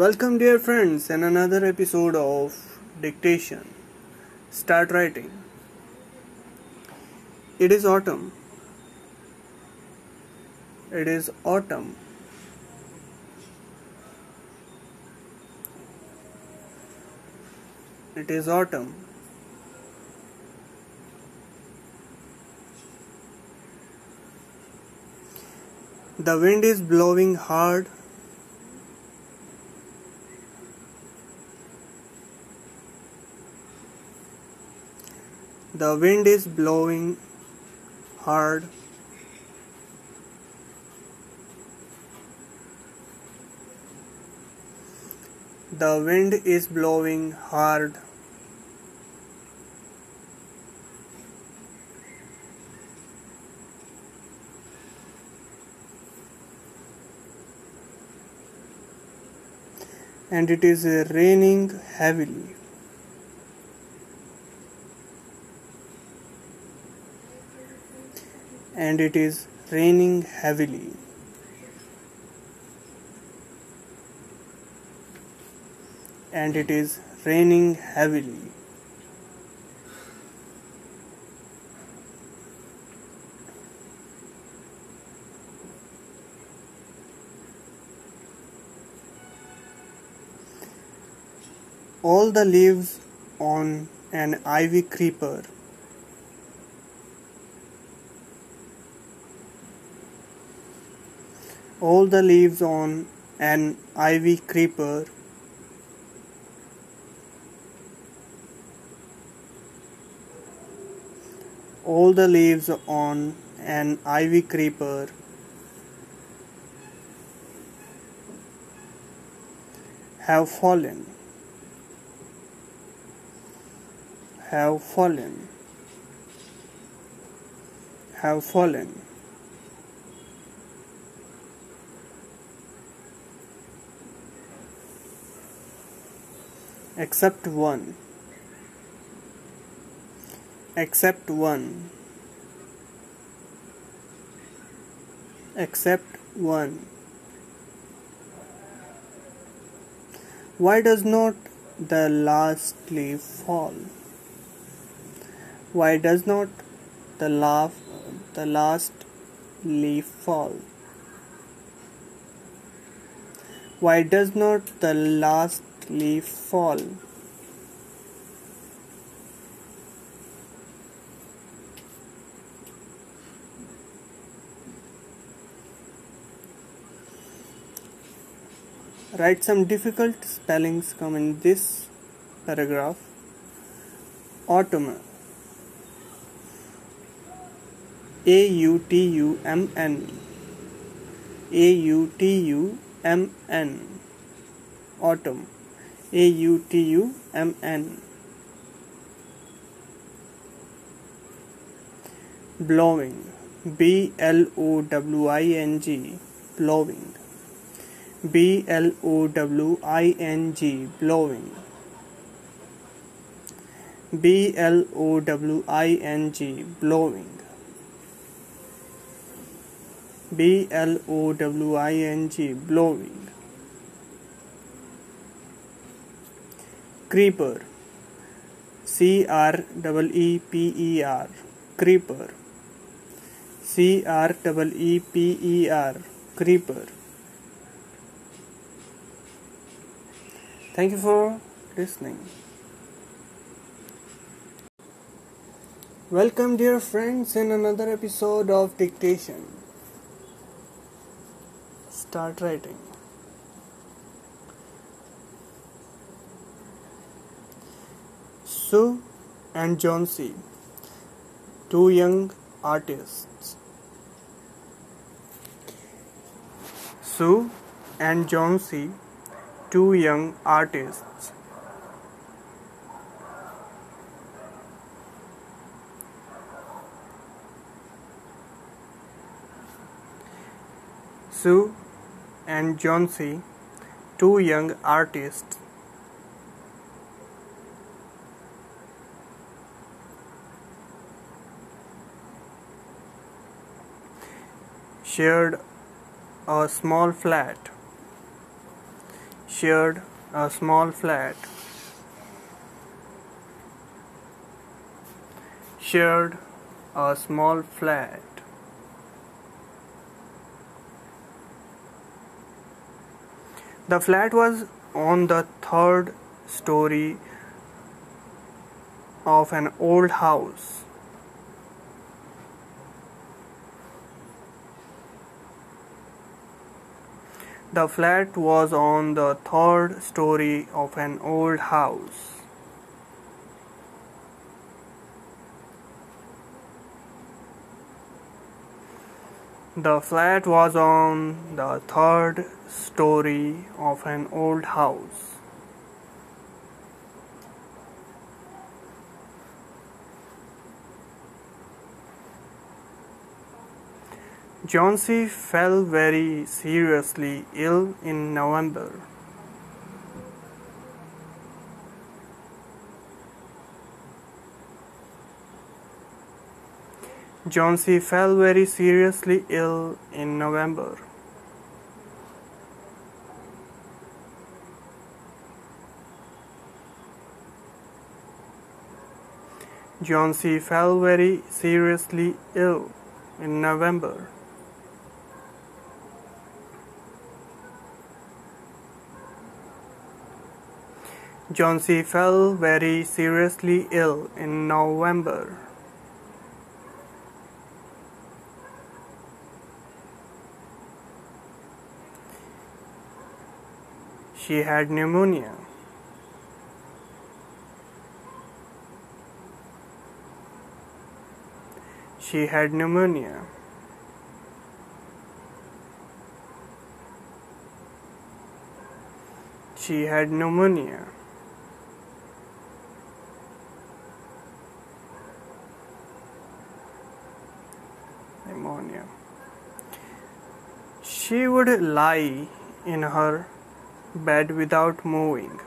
Welcome, dear friends, in another episode of Dictation. Start writing. It is autumn. It is autumn. It is autumn. The wind is blowing hard. The wind is blowing hard. The wind is blowing hard. And it is raining heavily. And it is raining heavily. and it is raining heavily. All the leaves on an ivy creeper all the leaves on an ivy creeper. All the leaves on an ivy creeper. Have fallen. Have fallen. Have fallen except one. Except one. Except one. Why does not the last leaf fall? Why does not the laugh the last leaf fall? Why does not the last leaf fall. Write some difficult spellings come in this paragraph. Autumn a u t u m n. A u t u m n. Autumn a u t u m n. Blowing. B l o w i n g. Blowing. B L O W I N G. Blowing. B L O W I N G. Blowing. B L O W I N G. Blowing creeper C R E E P E R creeper C R E E P E R creeper Thank you for listening. Welcome, dear friends, in another episode of Dictation. Start writing. Sue and Johnsy., two young artists. Sue and Johnsy two young artists. Sue and Johnsy, two young artists. Shared a small flat shared a small flat. Shared a small flat. The flat was on the third story of an old house. The flat was on the third story of an old house. The flat was on the third story of an old house. Johnsy fell very seriously ill in November. Johnsy fell very seriously ill in November. Johnsy fell very seriously ill in November. Johnsy fell very seriously ill in November. She had pneumonia. She had pneumonia. She had. Pneumonia. She would lie in her bed without moving.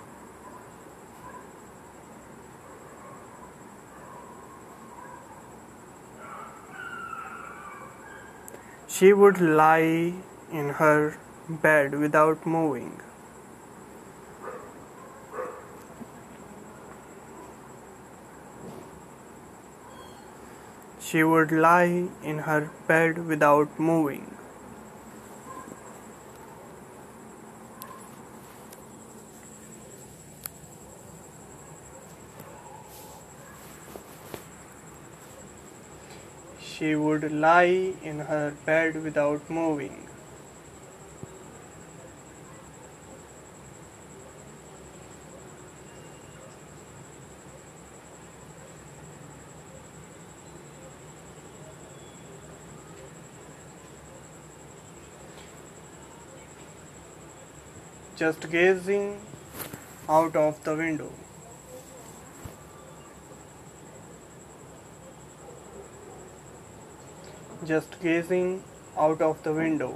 She would lie in her bed without moving. She would lie in her bed without moving. She would lie in her bed without moving. Just gazing out of the window. Just gazing out of the window.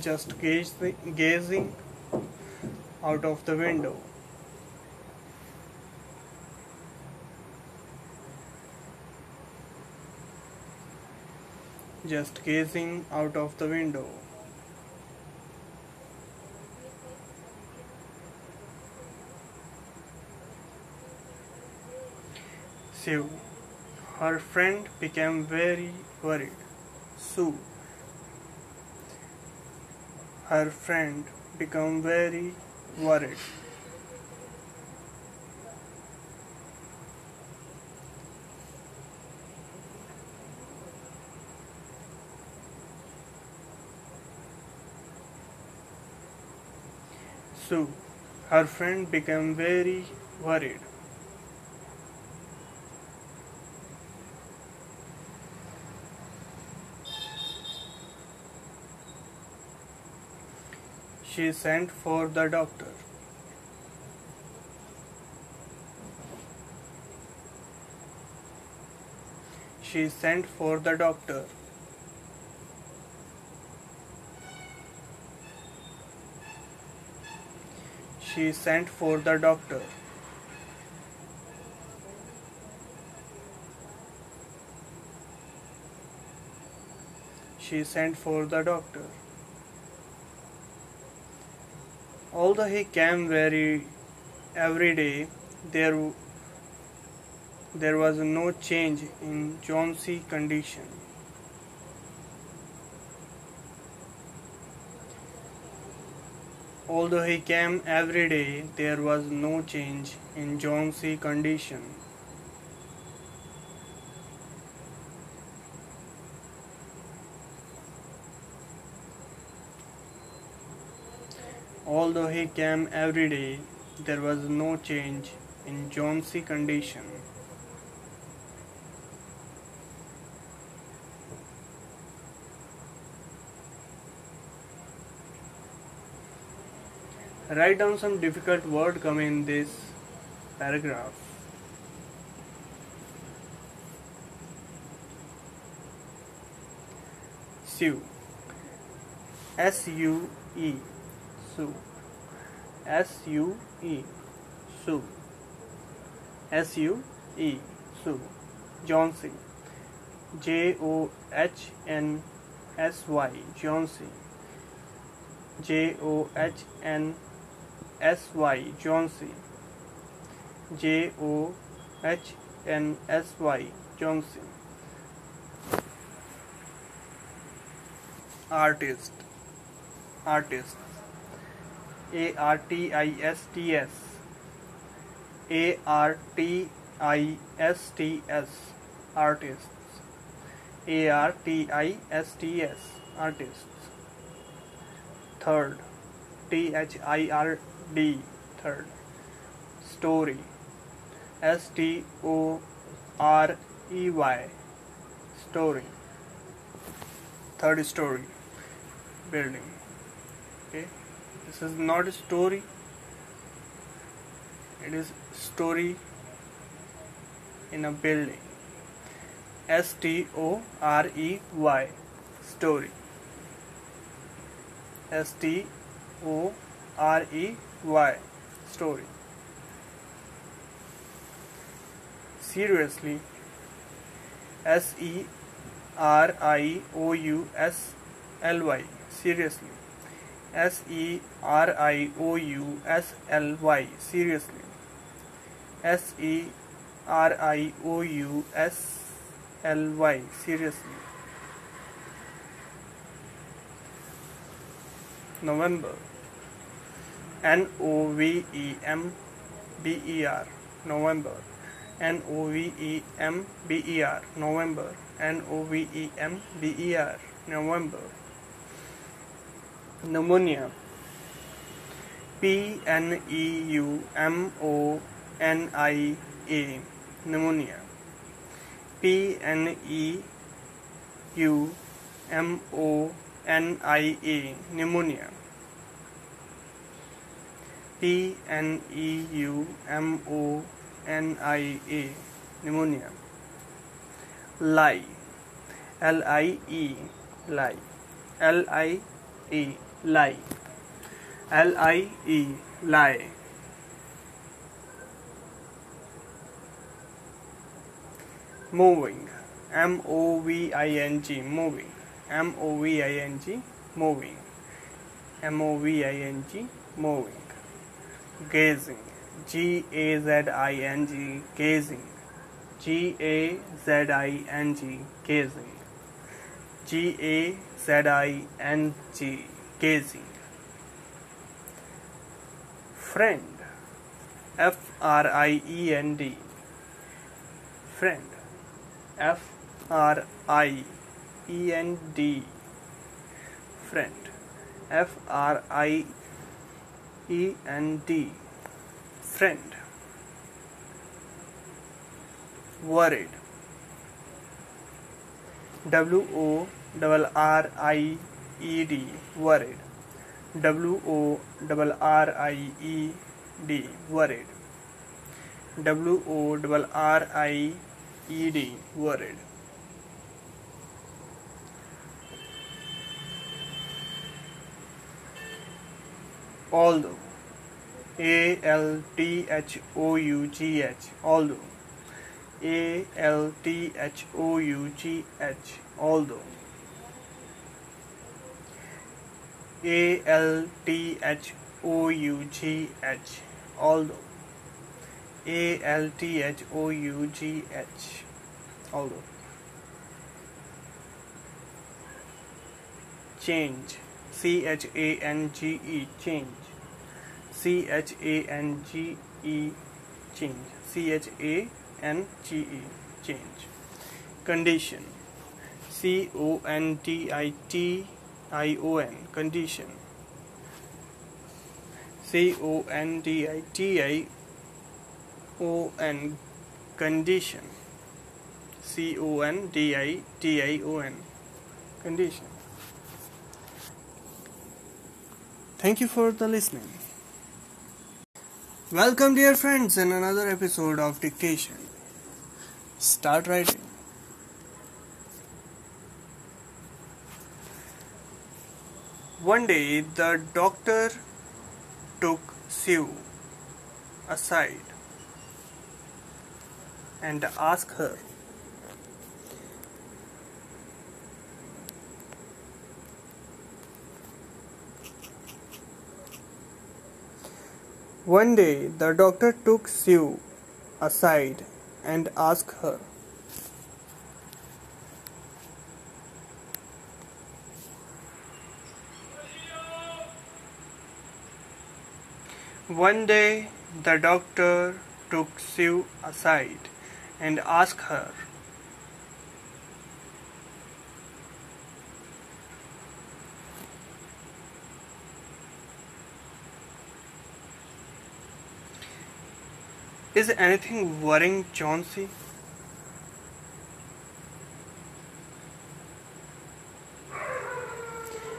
Just gazing, out of the window. Just gazing out of the window. Sue. Her friend became very worried. Sue. Her friend became very worried. Sue. Her friend became very worried. She sent for the doctor. She sent for the doctor. She sent for the doctor. she sent for the doctor. Although he came very every day, there there was no change in Johnsy's condition. Although he came every day, there was no change in Johnsy's condition. Although he came every day, there was no change in Johnsy's condition. Write down some difficult word come in this paragraph. Sue. S U E. Sue. S U E. Sue. S U E. Sue. Johnsy. J O H N S Y. Johnsy. J O H N S Y. Johnsy. J O H N S Y. Johnsy. Artist. Artist. A R T I S T S. A R T I S T S. Artists. A R T I S T S. Artists. Third. T H I R D. Third. Story. S T O R E Y. Story. Third story. Building. This is not a story. It is story in a building. S T O R E Y. Story. S T O R E Y. Story. Seriously. S E R I O U S L Y. Seriously. S E R I O U S L Y. Seriously. S E R I O U S L Y. Seriously. November. N O V E M B E R. November. N O V E M B E R. November. N O V E M B E R. November. Pneumonia. P N E U M O N I A. Pneumonia. P N E U M O N I A. Pneumonia. P N E U M O N I A. Pneumonia. Lie. L I E. Lie. L I E. Lie. L I E. Lie. Moving. M O V I N G. Moving. M O V I N G. Moving. M O V I N G. Moving. Gazing. G A Z I N G. Gazing. G A Z I N G. Gazing. G A Z I N G. Gazing. Friend. F R I E N D. Friend. F R I E N D. Friend. F R I E N D. Friend. Worried. W O R R I E D. Worried. W O R R I E D. Worried. W O R I E D. Worried. Although. A L T H O U G H. Although. A L T H O U G H. Although. A L T H O U G H. Although A L T H O U G H. Although change. C H A N G E. Change. C H A N G E. Change. C H A N G E. Change. Condition. C O N D I T I O N condition C O N D I T I O N condition C O N D I T I O N condition Thank you for the listening. Welcome dear friends in another episode of dictation. Start writing. One day the doctor took Sue aside and asked her One day the doctor took Sue aside and asked her One day the doctor took Sue aside and asked her Is anything worrying Johnsy?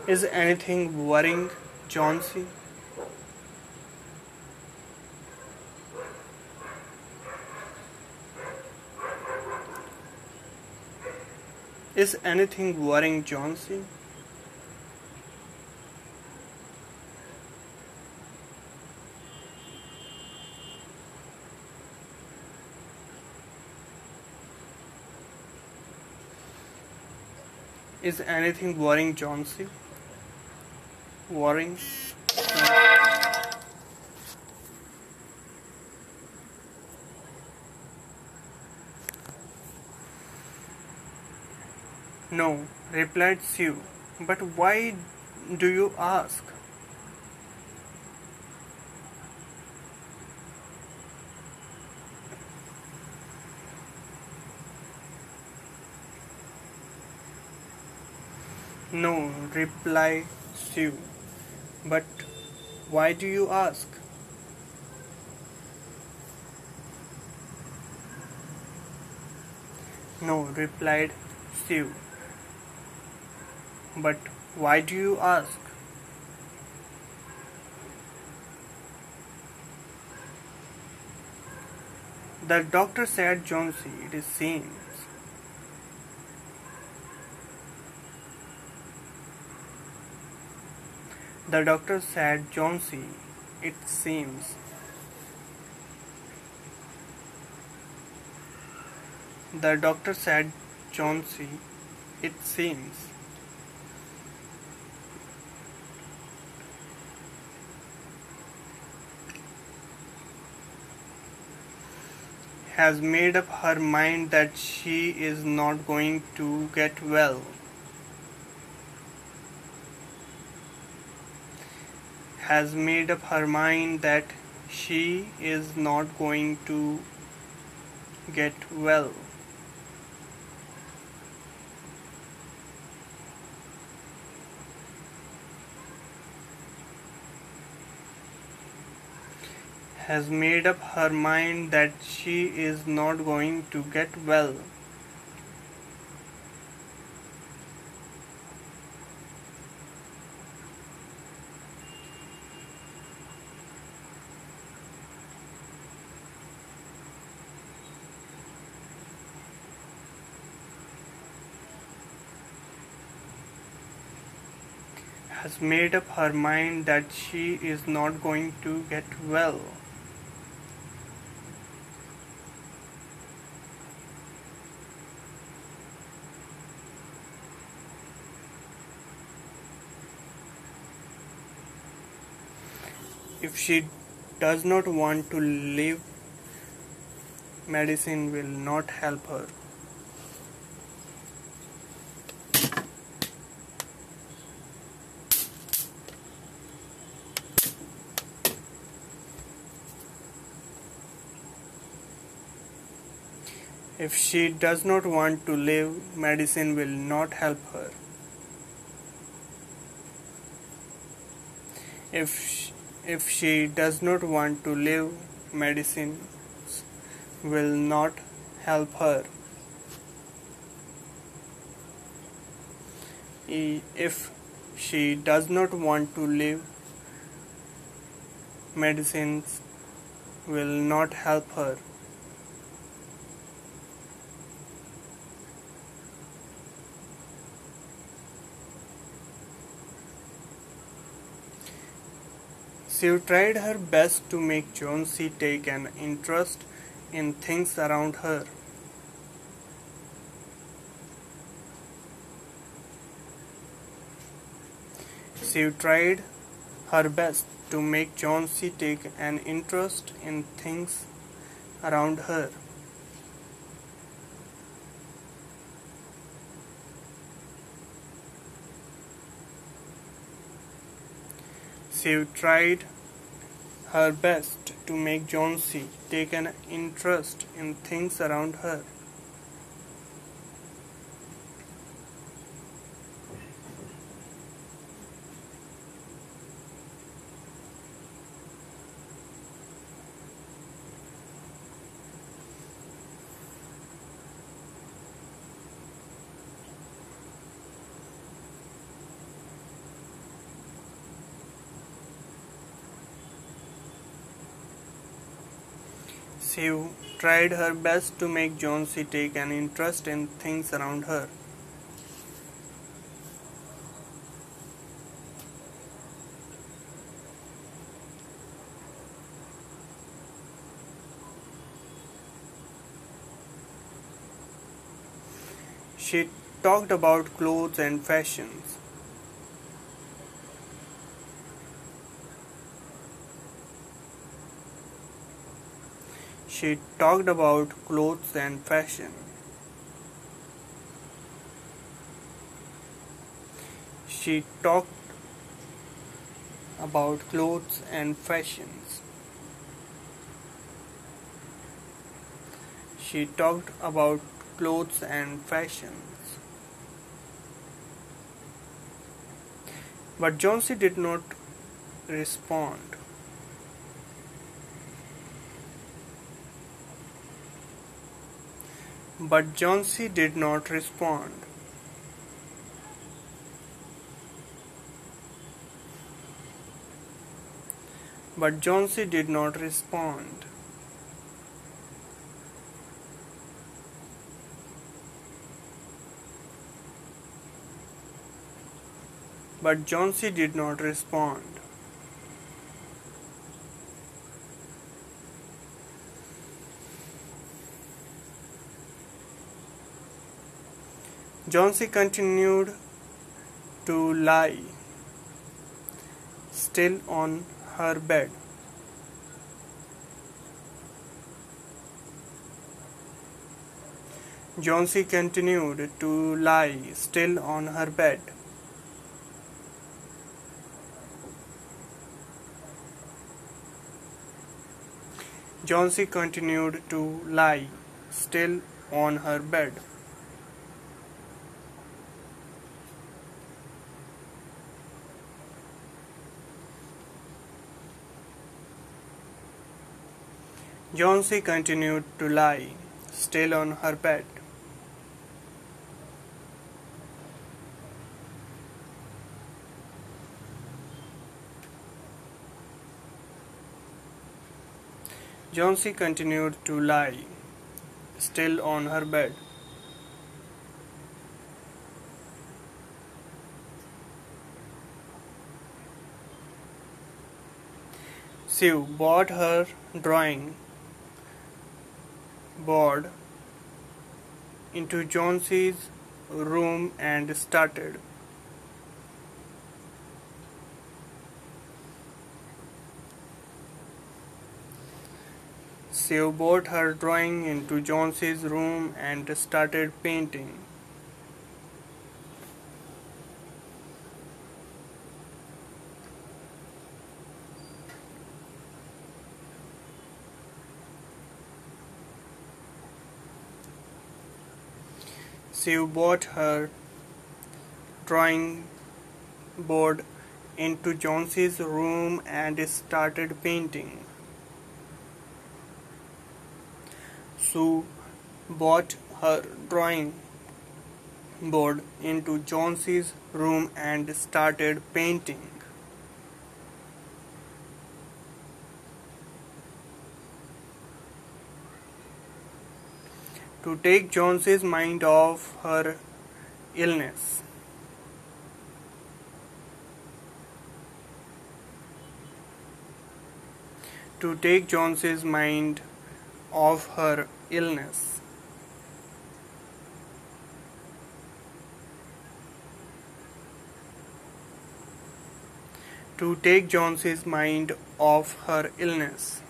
Is anything worrying Johnsy? Is anything worrying Johnsy? Is anything worrying Johnsy? Worrying? No, replied Sue. But why do you ask? No, replied Sue. But why do you ask? No, replied Sue. But why do you ask? The doctor said, Johnsy, it seems. The doctor said, Johnsy, it seems. The doctor said, Johnsy, it seems. Has made up her mind that she is not going to get well. Has made up her mind that she is not going to get well. Has made up her mind that she is not going to get well. has made up her mind that she is not going to get well. If she does not want to live, medicine will not help her. If she does not want to live, medicine will not help her. If if she does not want to live, medicine will not help her. If she does not want to live, medicines will not help her. She tried her best to make Johnsy take an interest in things around her. She tried her best to make Johnsy take an interest in things around her. She tried her best to make Johnsy take an interest in things around her. She tried her best to make Johnsy take an interest in things around her. She talked about clothes and fashions. She talked about clothes and fashion. She talked about clothes and fashions. She talked about clothes and fashions. But Johnsy did not respond. But Johnsy did not respond. But Johnsy did not respond. But Johnsy did not respond. Johnsy continued to lie still on her bed. Johnsy continued to lie still on her bed. Johnsy continued to lie still on her bed. Johnsy continued to lie still on her bed. Johnsy continued to lie still on her bed. Sue bought her drawing board into Johnsy's room and started. Sue brought her drawing into Johnsy's room and started painting. Sue brought her drawing board into Johnsy's room and started painting. Sue brought her drawing board into Johnsy's room and started painting. To take Johnsy's mind off her illness. To take Johnsy's mind off her illness. To take Johnsy's mind off her illness.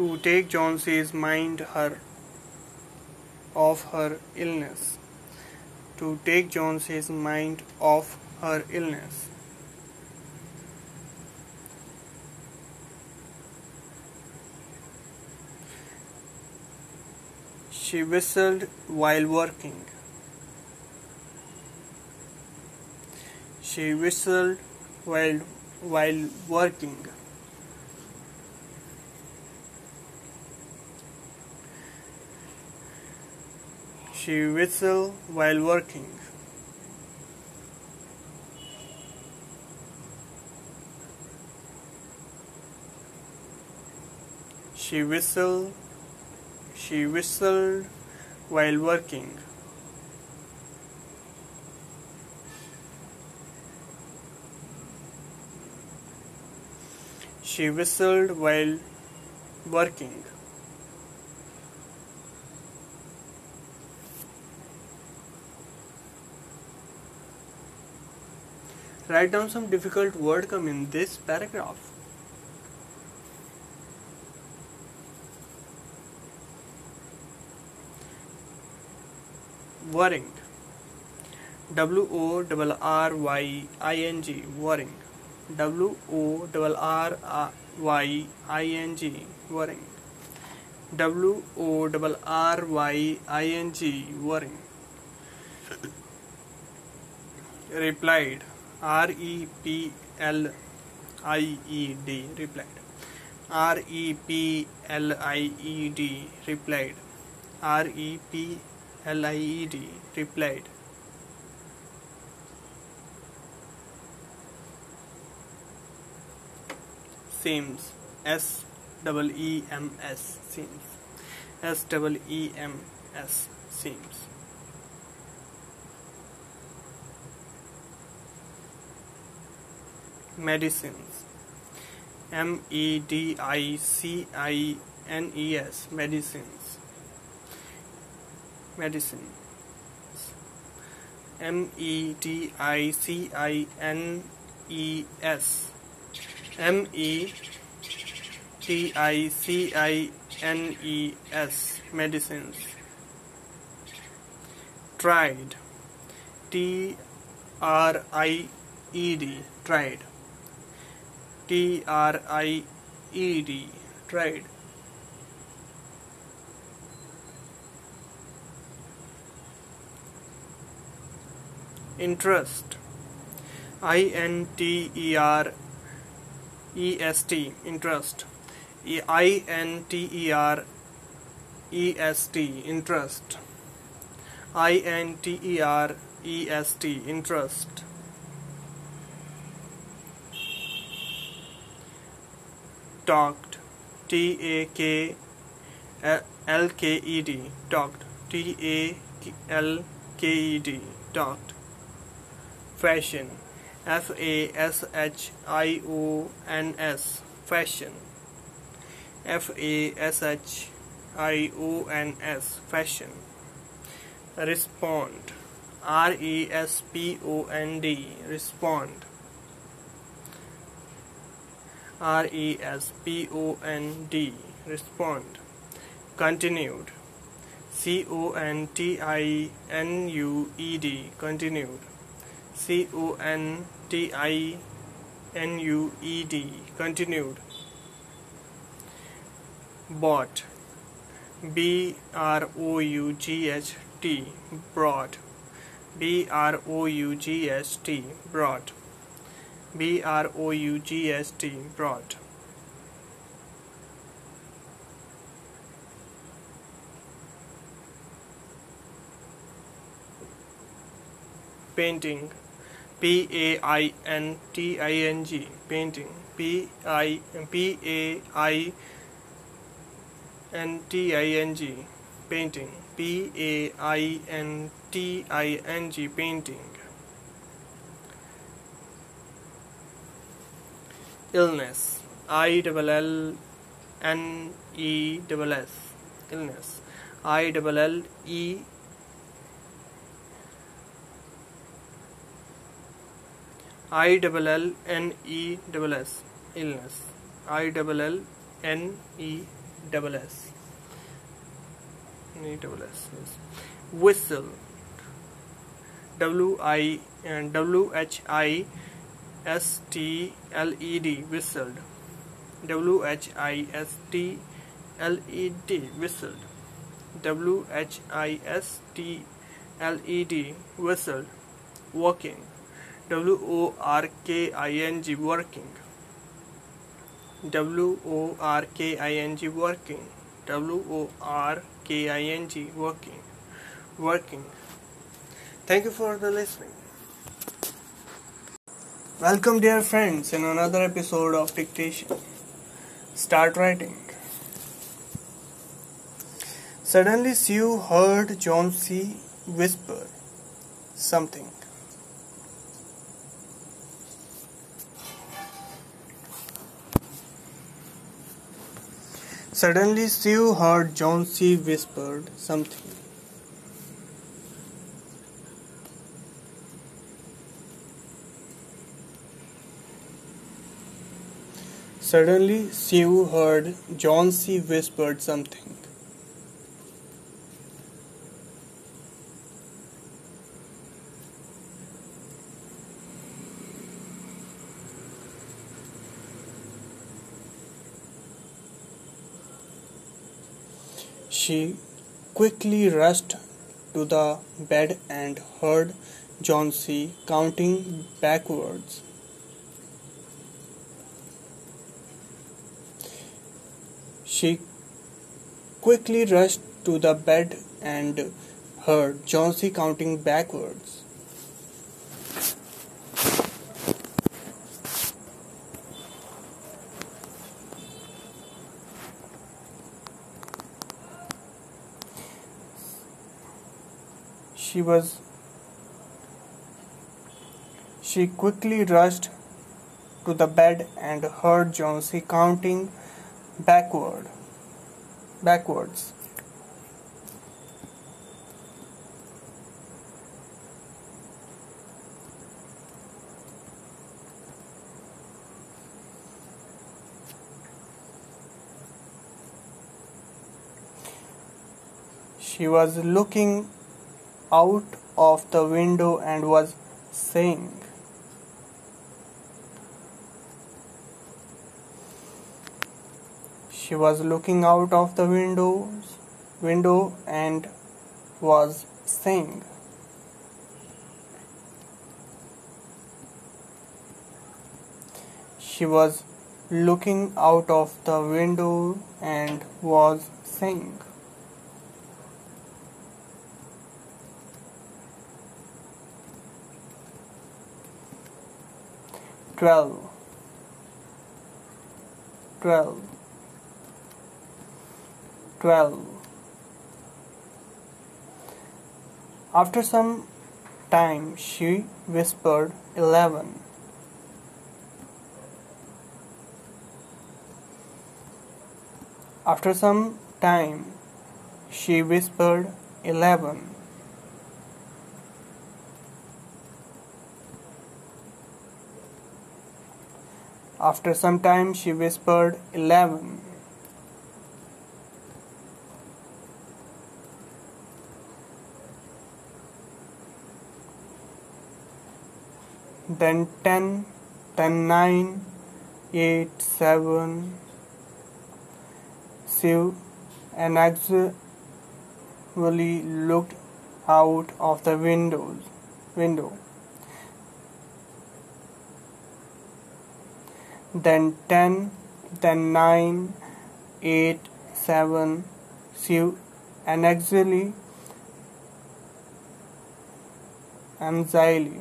To take Johnsy's mind her off her illness. To take Johnsy's mind off her illness. She whistled while working. She whistled while while working. She whistled while working. She whistled. She whistled while working. She whistled while working. Write down some difficult word come in this paragraph. Worrying. W O R Y I N G. Worrying. W O R R Y I N G. Worrying. W O R Y I N G. Worrying. Replied. R E P L I E D replied. R E P L I E D replied. R E P L I E D replied. Seems S double E M S seems S double E M S seems medicines. M E D I C I N E S medicines. Medicines. M E D I C I N E S. M E T I C I N E S medicines. Tried. T R I E D tried T R I E D tried. Interest. I N T E R E S T interest. I N T E R E S T interest. I N T E R E S T interest talked T A K L K E D talked T A L K E D talked. Fashion F A S H I O N S fashion. F A S H I O N S fashion. Respond R E S P O N D respond R E S P O N D respond. Continued. C O N T I N U E D continued. C O N T I N U E D continued. Bought. B R O U G H T brought. B R O U G S T brought B R O U G S T brought painting. P A I N T I N G. Painting. P I P A I N T I N G. Painting. P A I N T I N G. Painting illness. I double L N E double S. Illness. I double L E I double L N E double S. Illness. I double L N E double S. Double S whistle. W I and W H I S T L E D whistled. W H I S T L E D whistled. W H I S T L E D whistled. Walking W O R K I N G working. W O R K I N G working. W O R K I N G working. Working. Thank you for the listening Welcome dear friends in another episode of dictation Start writing Suddenly Sue heard Johnsy whisper something Suddenly Sue heard Johnsy whispered something. Suddenly Sue heard Johnsy whispered something. She quickly rushed to the bed and heard Johnsy counting backwards. She quickly rushed to the bed and heard C. counting backwards. she was she quickly rushed to the bed and heard Johnsy counting backward. Backwards. She was looking out of the window and was saying, She was looking out of the windows, window and was saying, She was looking out of the window and was saying, 12 12 12 after some time she whispered 11 after some time she whispered 11 after some time she whispered 11 Then ten, then nine, eight, seven. She inexorably looked out of the windows, window. Then ten, then nine, eight, seven. She inexorably, anxiously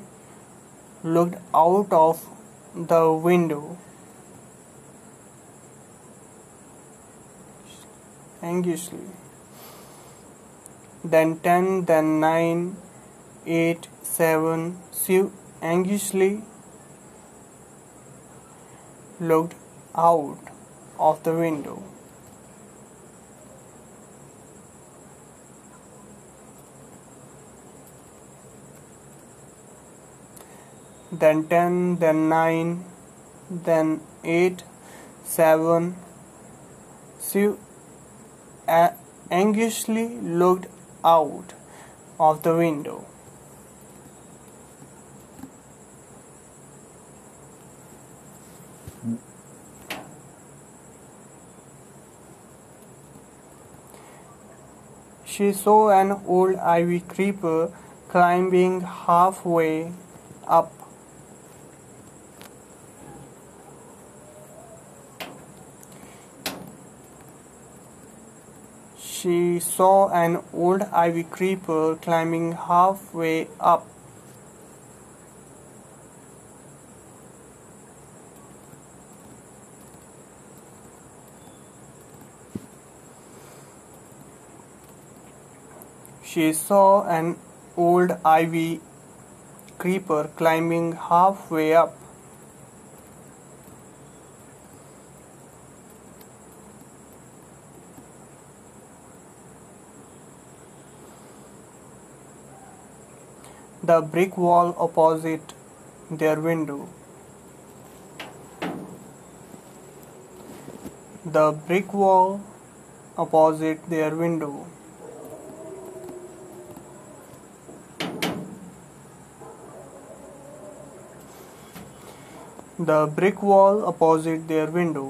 looked out of the window. Anxiously. Then ten, then nine, eight, seven. She anxiously looked out of the window. Then ten, then nine, then eight, seven. She uh, anxiously looked out of the window. She saw an old ivy creeper climbing halfway up. She saw an old ivy creeper climbing halfway up. She saw an old ivy creeper climbing halfway up. The brick wall opposite their window. The brick wall opposite their window. The brick wall opposite their window.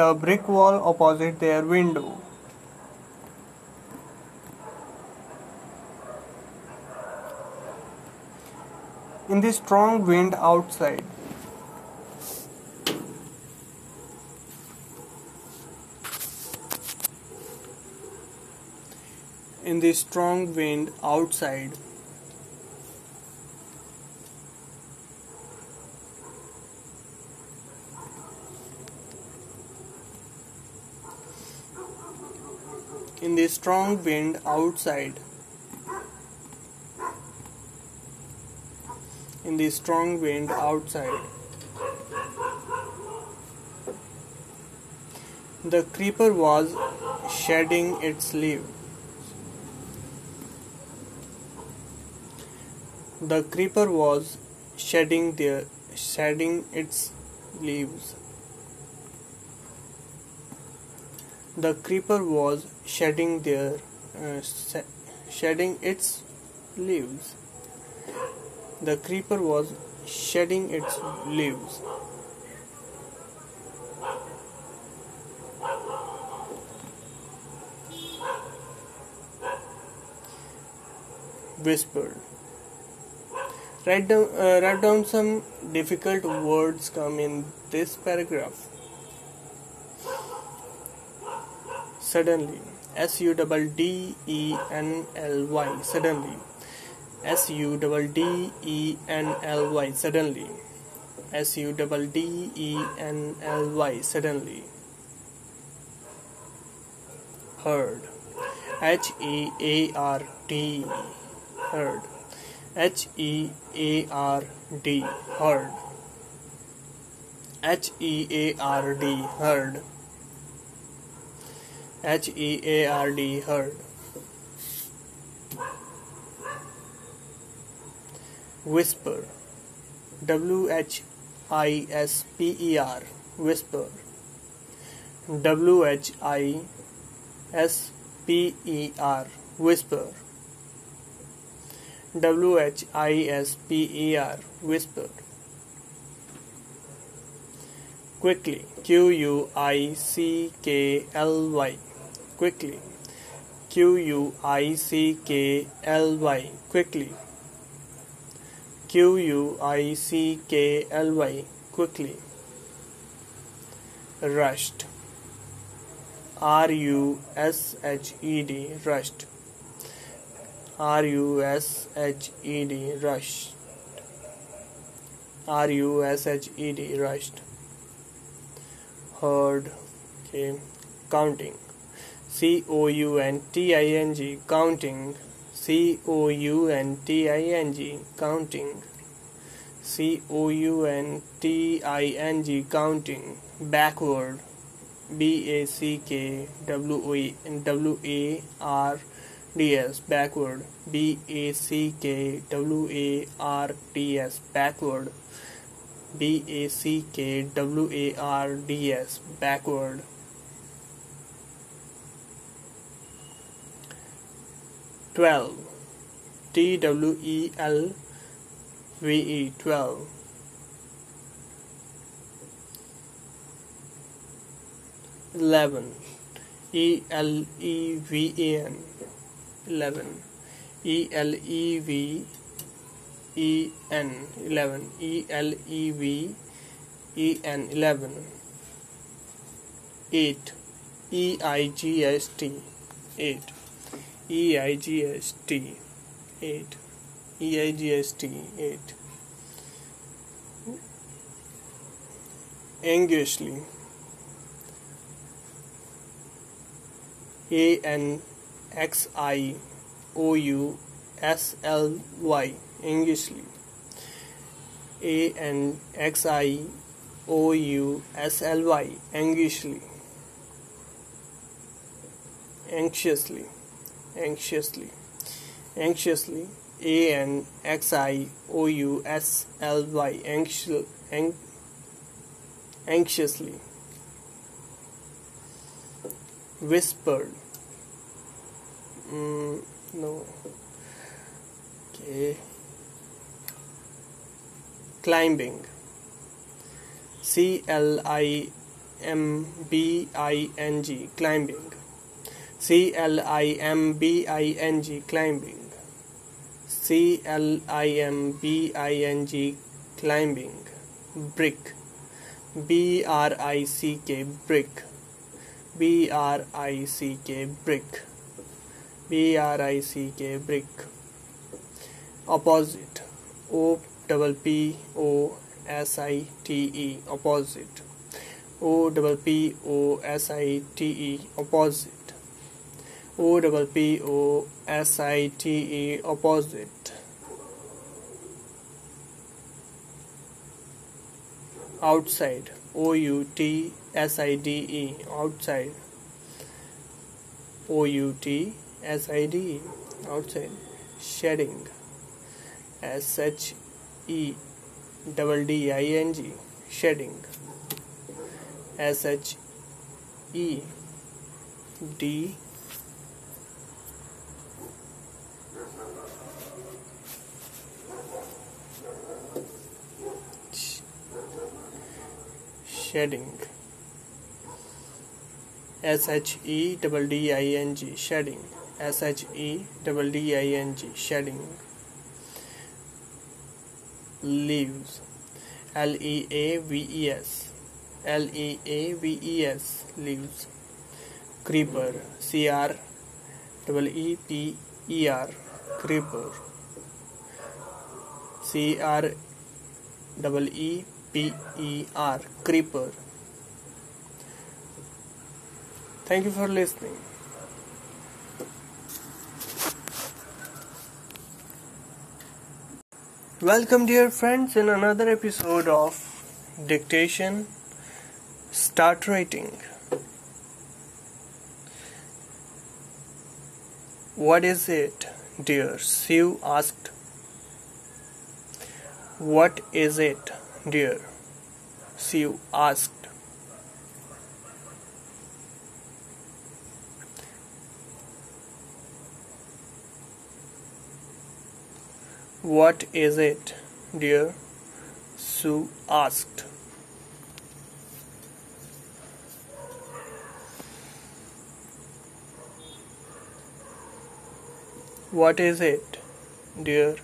The brick wall opposite their window. In the strong wind outside. In the strong wind outside. The strong wind outside. In the strong wind outside. The creeper was shedding its leaves. The creeper was shedding their shedding its leaves. The creeper was shedding their uh, shedding its leaves. The creeper was shedding its leaves. Whispered. Write down, uh, write down some difficult words come in this paragraph. Suddenly, S U double D E N L Y. Suddenly, S U double D E N L Y. Suddenly, S U double D E N L Y. Suddenly, heard. H E A R D. Heard. H E A R D heard H E A R D heard H E A R D heard whisper. W H I S P E R whisper. W H I S P E R whisper. W H I S P E R whisper. Quickly. Q U I C K L Y quickly. Q U I C K L Y. Quickly. Q U I C K L Y. Quickly. Rushed. R U S H E D. Rushed. R U S H E D. Rushed. R U S H E D. Rushed. Heard. Okay. Counting C O U N T I N G counting. C O U N T I N G counting. C O U N T I N G counting. Backward. B A C K W A W A R D S backward. B A C K W A R D S backward. B A C K W A R D S backward 12 T W E L V E 12 11 E L E V E N. 11 E L E V E N. 11 E L E V E N. 11 8 E I G S T. 8 EIGST 8 EIGST 8 anxiously A N X I O U S L Y. Anxiously A N X I O U S L Y. Anxiously anxiously anxiously. Anxiously A N X I O U S L Y anxiously anxiously. Whispered. Mm, no. Okay. Climbing. C L I M B I N G climbing C L I M B I N G climbing. C L I M B I N G climbing. Brick. B R I C K brick. B R I C K brick. B R I C K brick. Opposite. O double P O S I T E. Opposite. O double P O S I T E. Opposite O double P O S I T E opposite. Outside. O U T S I D E. Outside. O U T S I D E. Outside. Shedding. S H E double D I N G. Shedding. S H E D shedding. S H E double D I N G shedding. S H E double D I N G shedding. Leaves. L E A V E S. L E A V E S leaves. Creeper. C R double E P E R creeper. C R double E P E R creeper. Thank you for listening. Welcome dear friends in another episode of dictation start writing. What is it dear sue asked? What is it dear sue asked what is it dear Sue asked. What is it, dear?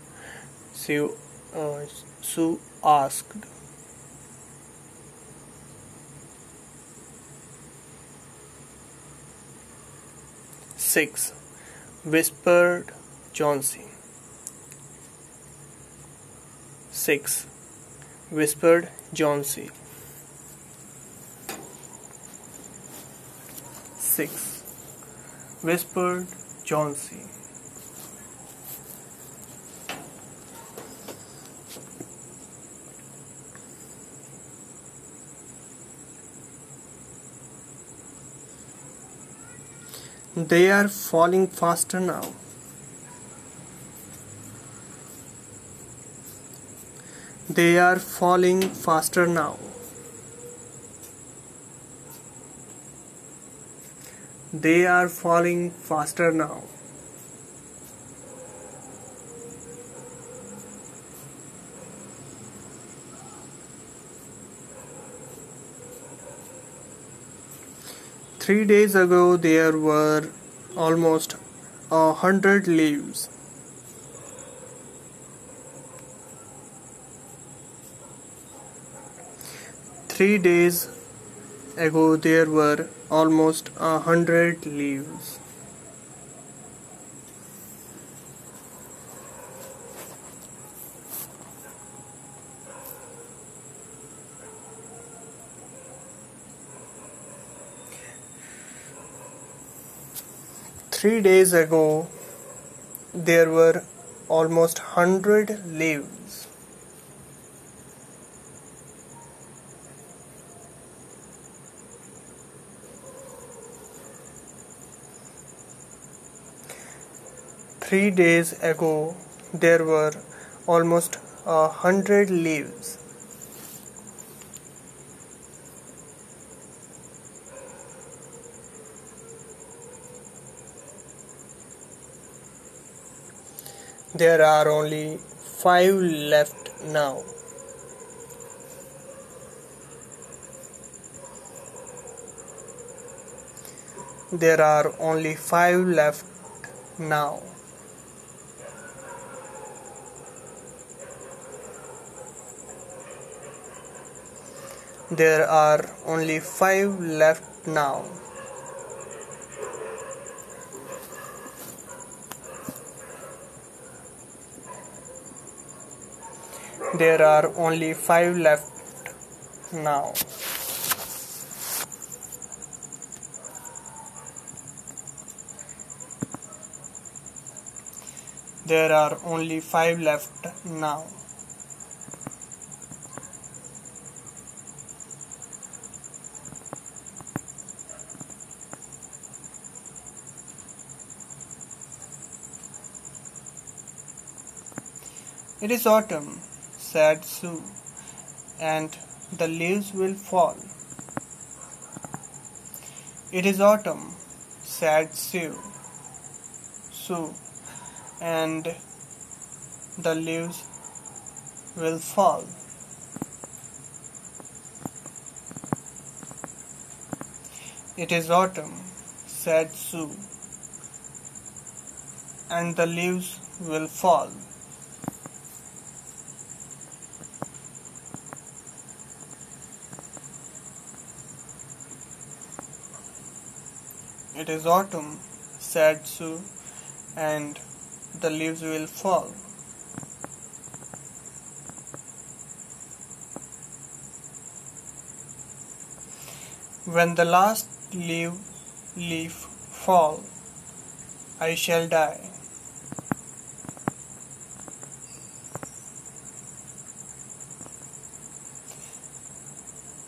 Sue, uh, Sue asked. Six, whispered Johnsy. Six whispered Johnsy. Six, whispered Johnsy. They are falling faster now. They are falling faster now. They are falling faster now. Three days ago, there were almost a hundred leaves. Three days ago there were almost a hundred leaves. Three days ago there were almost hundred leaves. Three days ago there were almost a hundred leaves. There are only five left now. There are only five left now. There are only five left now. There are only five left now. There are only five left now. It is autumn, said Sue, and the leaves will fall. It is autumn, said Sue, Sue, and the leaves will fall. It is autumn, said Sue, and the leaves will fall. It is autumn, said Sue, and the leaves will fall. When the last leaf, leaf fall, I shall die.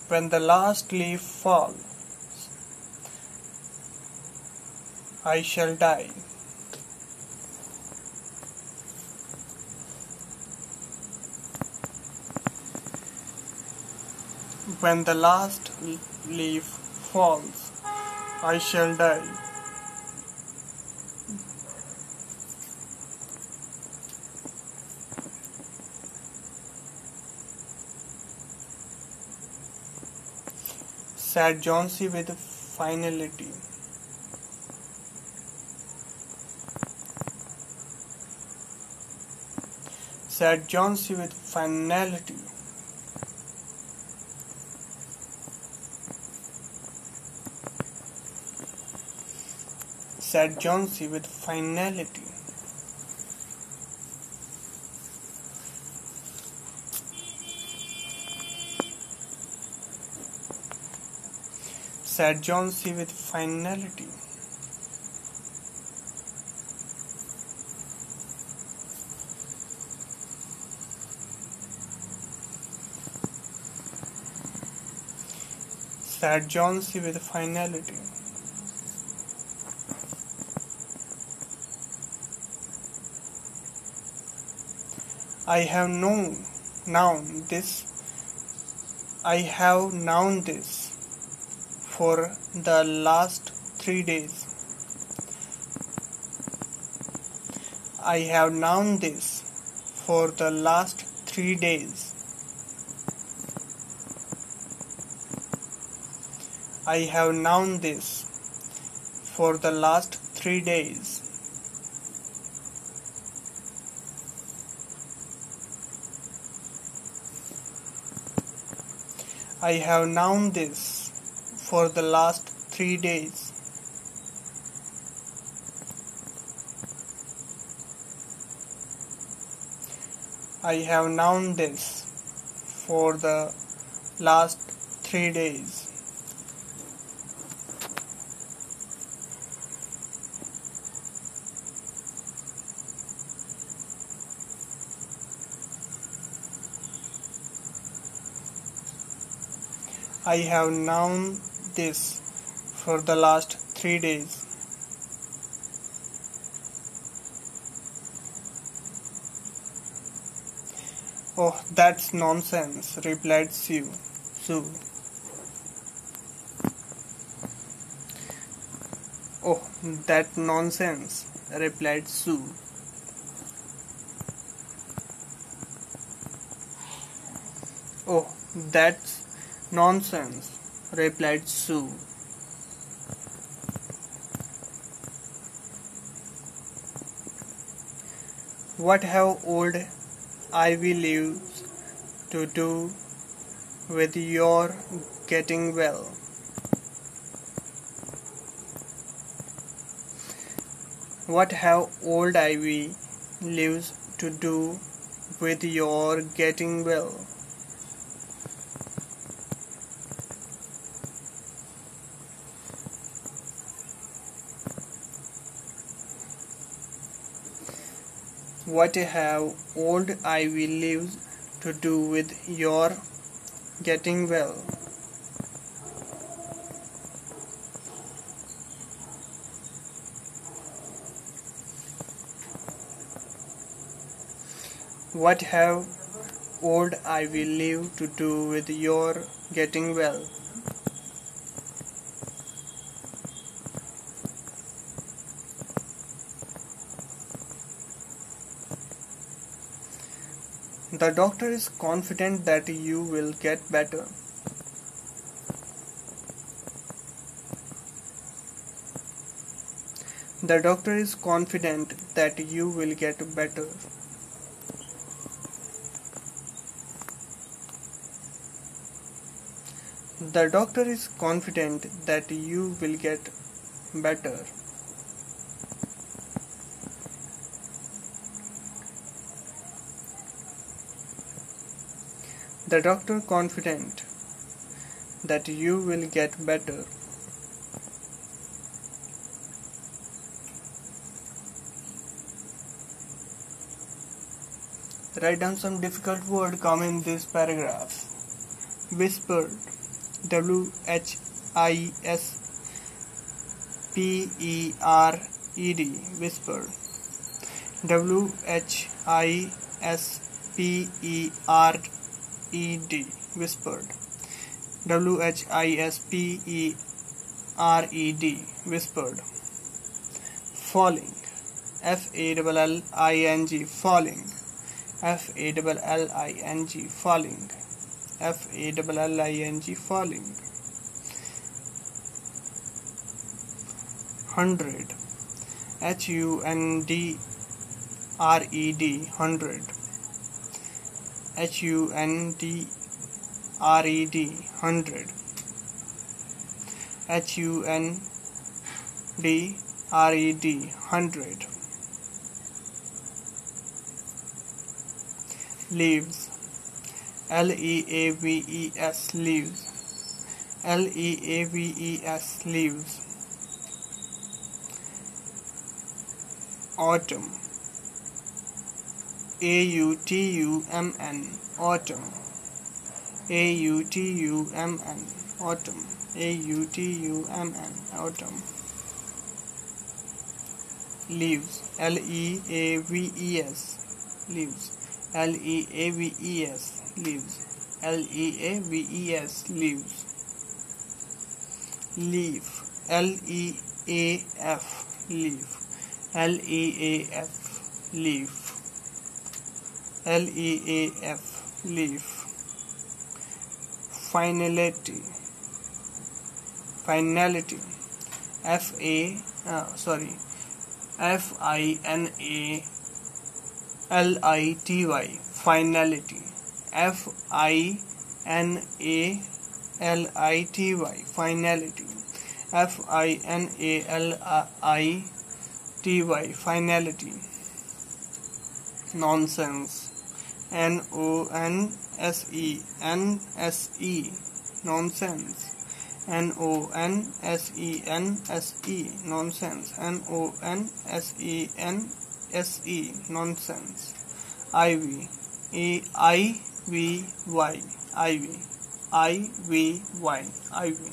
When the last leaf falls, I shall die. When the last leaf falls, I shall die. said Johnsy with finality. Said Johnsy with finality. said Johnsy with finality. said Johnsy with finality. Said Johnsy with finality. I have known now this I have known this for the last three days. I have known this for the last three days. I have known this for the last three days. I have known this for the last three days. I have known this for the last three days. I have known this for the last three days. Oh, that's nonsense, replied Sue. Sue. Oh, that nonsense, replied Sue. Oh, that's Nonsense, replied Sue. What have old ivy leaves to do with your getting well? What have old ivy leaves to do with your getting well? What have old ivy leaves to do with your getting well? What have old ivy leaves to do with your getting well? The doctor is confident that you will get better. The doctor is confident that you will get better. The doctor is confident that you will get better. The doctor confident that you will get better. Write down some difficult word come in this paragraph. Whispered, W H I S P E R E D whispered W H I S P E R E D whispered. W H I S P E R E D whispered. Falling. F A L L I N G falling. F A L L I N G falling. F A L L I N G falling. Hundred. H U N D R E D hundred H U N D R E D hundred. H U N D R E D hundred. Leaves. L E A V E S leaves. L E A V E S leaves. Autumn A U T U M N autumn. A U T U M N autumn. A U T U M N autumn. Leaves. L E A V E S leaves. L E A V E S leaves. L E A V E S leaves. Leaf. L E A F leaf. L E A F leaf L E A F leaf. Finality. Finality. F A uh, sorry. F I N A L I T Y. Finality. F I N A L I T Y. Finality. F I N A L I T Y. Finality. Nonsense N O N S E N S E nonsense. N O N S E N S E nonsense. N O N S E N S E nonsense. Ivy A I V Y ivy I V Y ivy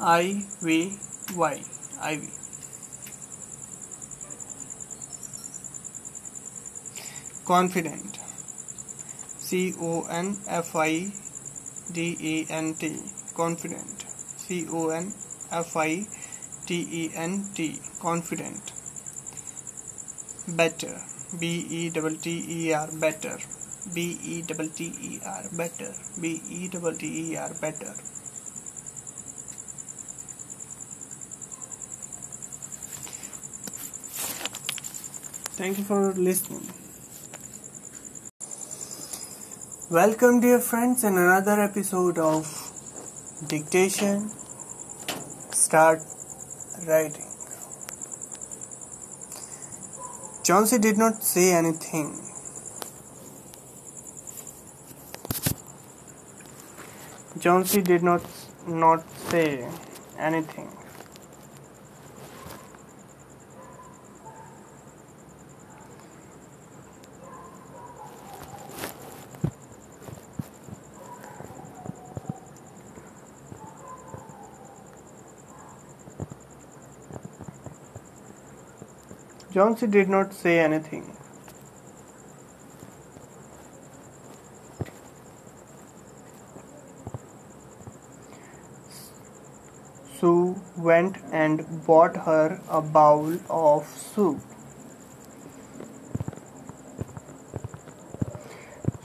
I V Y ivy confident C O N F I D E N T confident. C O N F I T E N T confident. Better. B E T T E R better. B E T T E R better. B E T T E R better. Thank you for listening. Welcome, dear friends, in another episode of Dictation. Start writing. Johnsy did not say anything. Johnsy did not not say anything. Johnsy did not say anything. Sue went and bought her a bowl of soup.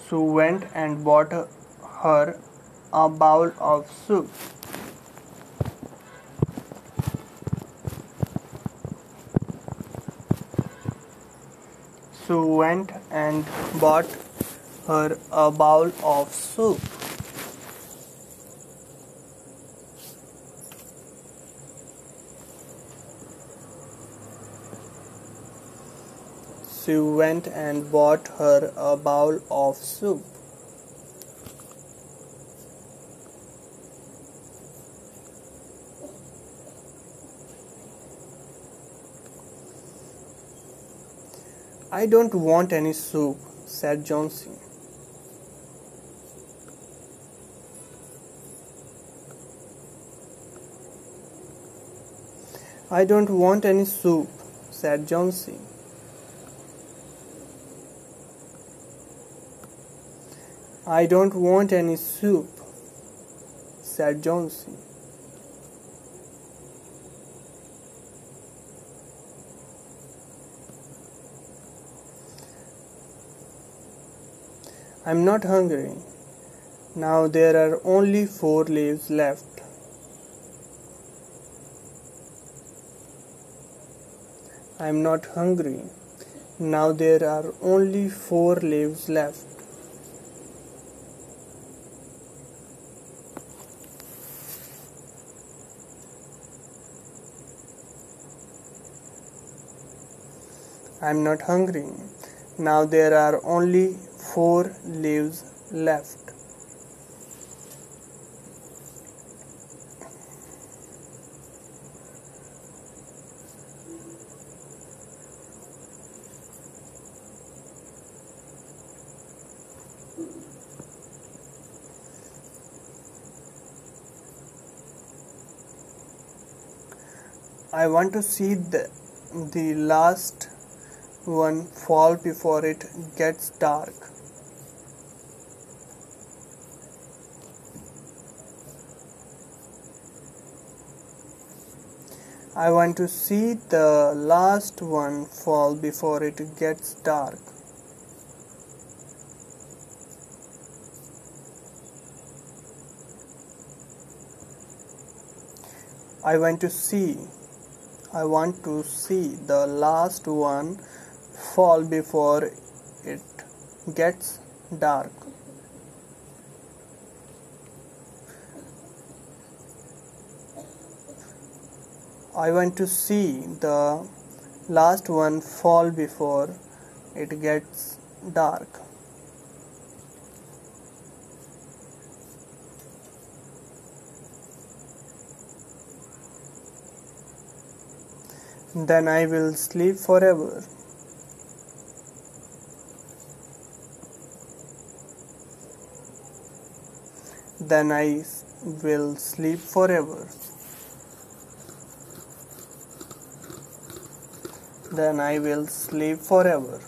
Sue went and bought her a bowl of soup. Sue went and bought her a bowl of soup. She went and bought her a bowl of soup. I don't want any soup, said Johnsy. I don't want any soup, said Johnsy. I don't want any soup, said Johnsy. I'm not hungry. Now there are only four leaves left. I'm not hungry. Now there are only four leaves left. I'm not hungry. Now there are only four leaves left. I want to see the, the last one fall before it gets dark. I want to see the last one fall before it gets dark. I want to see I want to see the last one fall before it gets dark. I want to see the last one fall before it gets dark. Then I will sleep forever. then I will sleep forever. Then I will sleep forever.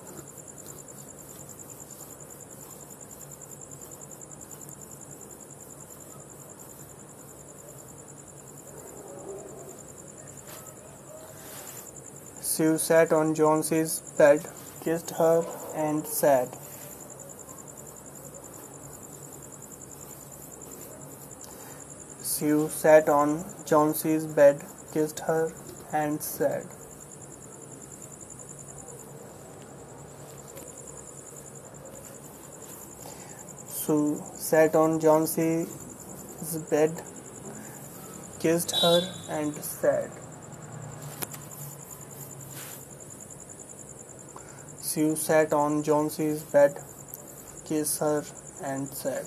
Sue sat on Johnsy's bed, kissed her, and said, Sue sat on Johnsy's bed, kissed her, and said, Sue sat on Johnsy's bed, kissed her, and said, Sue sat on Johnsy's bed, kissed her, and said,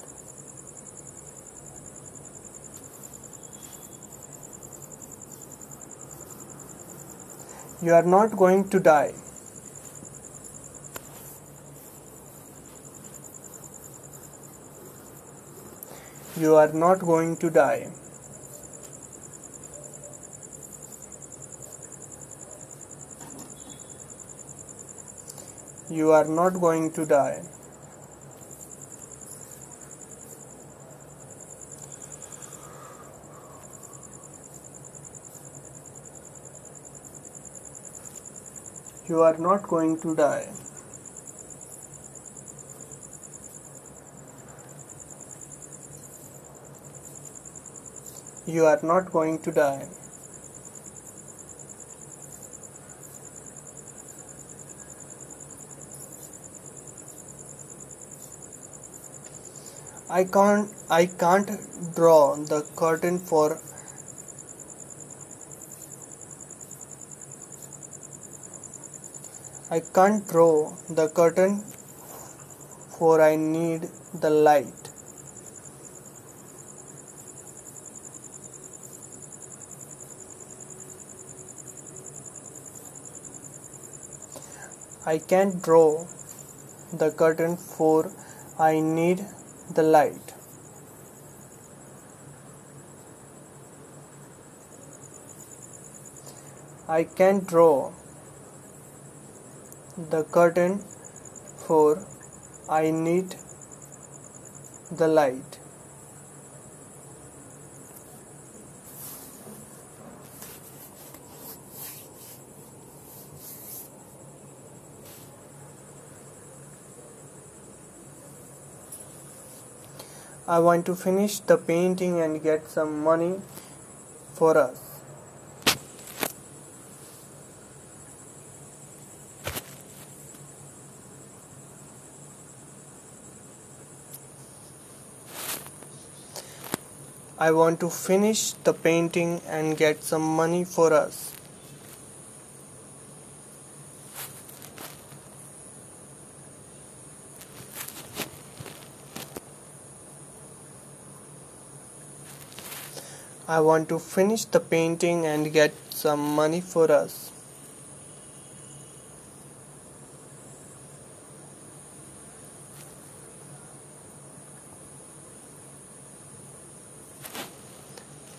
You are not going to die. You are not going to die. You are not going to die. You are not going to die. You are not going to die. I can't I can't draw the curtain for I can't draw the curtain for I need the light. I can't draw the curtain for I need the light. I can't draw the curtain for I need the light. I want to finish the painting and get some money for us. I want to finish the painting and get some money for us. I want to finish the painting and get some money for us.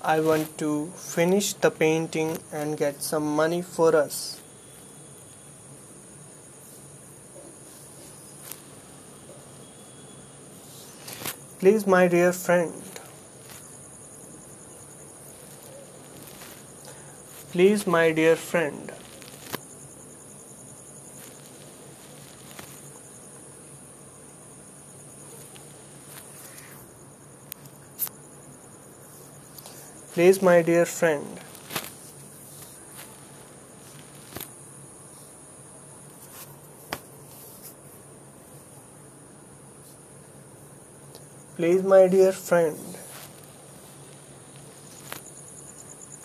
I want to finish the painting and get some money for us. Please, my dear friend, please, my dear friend, please, my dear friend, please, my dear friend,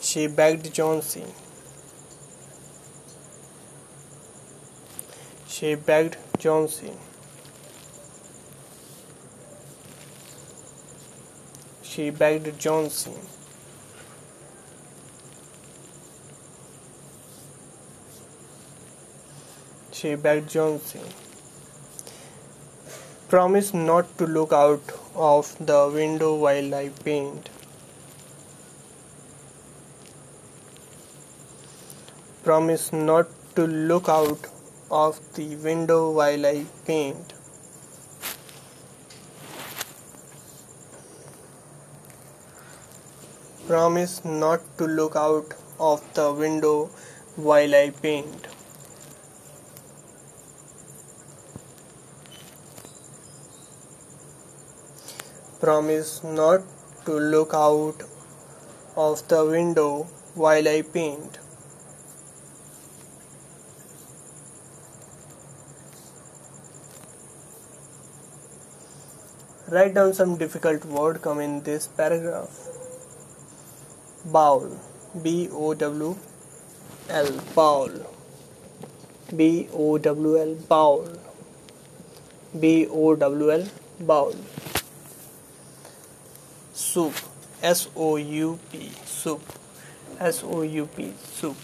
she begged Johnsy. She begged Johnsy. She begged Johnsy. She begged Johnsy. Promise not to look out of the window while I paint. Promise not to look out of the window while I paint. Promise not to look out of the window while I paint. Promise not to look out of the window while I paint. Write down some difficult word come in this paragraph. Bowl. B O W L. Bowl. B O W L. Bowl. B O W L. Bowl. Soup. S O U P. Soup. S O U P. Soup.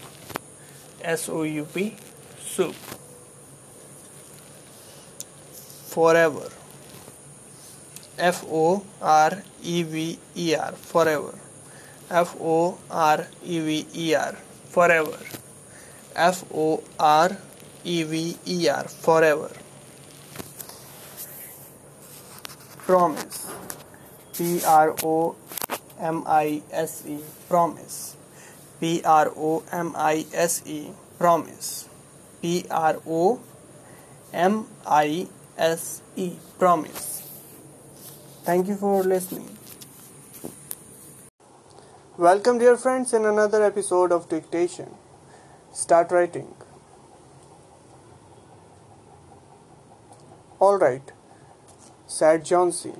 S O U P. Soup. Forever. F O R E V E R. Forever. F O R E V E R. Forever. F O R E V E R. Forever. Promise. P R O M I S E. Promise. P R O M I S E. Promise. P R O M I S E. Promise. Thank you for listening. Welcome, dear friends, in another episode of Dictation. Start writing. All right, said Johnsy.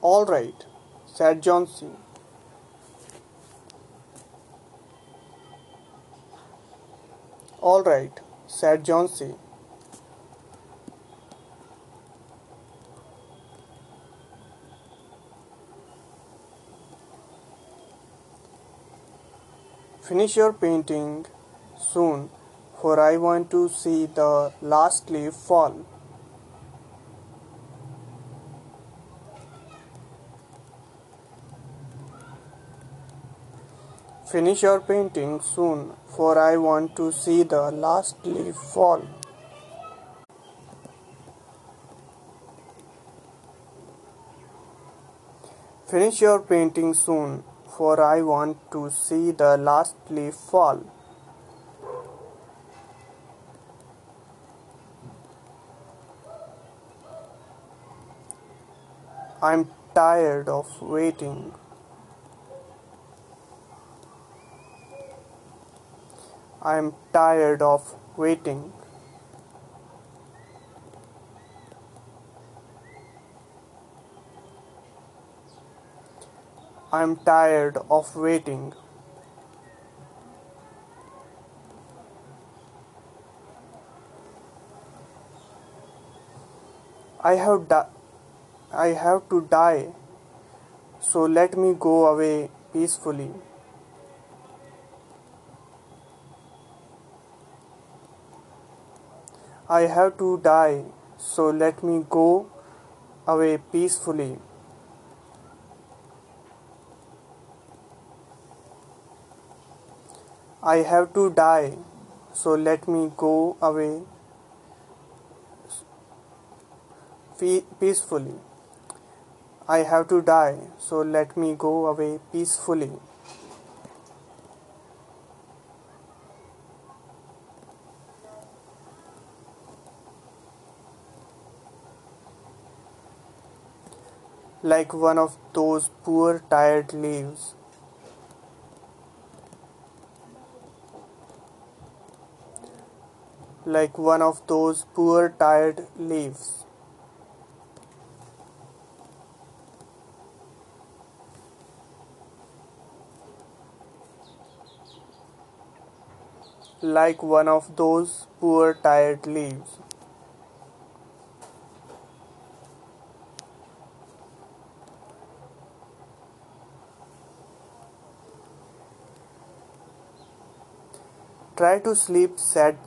All right, said Johnsy. All right, said Johnsy. Finish your painting soon, for I want to see the last leaf fall. Finish your painting soon for I want to see the last leaf fall. Finish your painting soon, for I want to see the last leaf fall. I'm tired of waiting. I'm tired of waiting. I'm tired of waiting. I have di- I have to die. So let me go away peacefully. I have to die. So let me go away peacefully. I have to die, so let me go away peacefully. I have to die, so let me go away peacefully. Like one of those poor tired leaves like one of those poor tired leaves. Like one of those poor tired leaves. Try to sleep, said.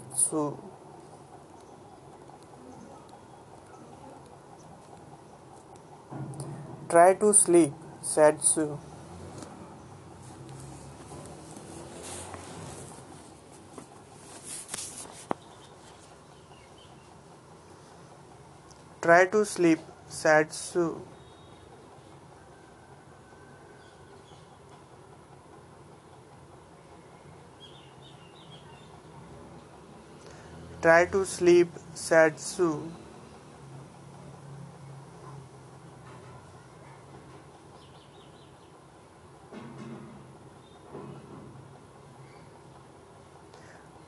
Try to sleep, said. Try to sleep, said Sue. Try to sleep, said Sue.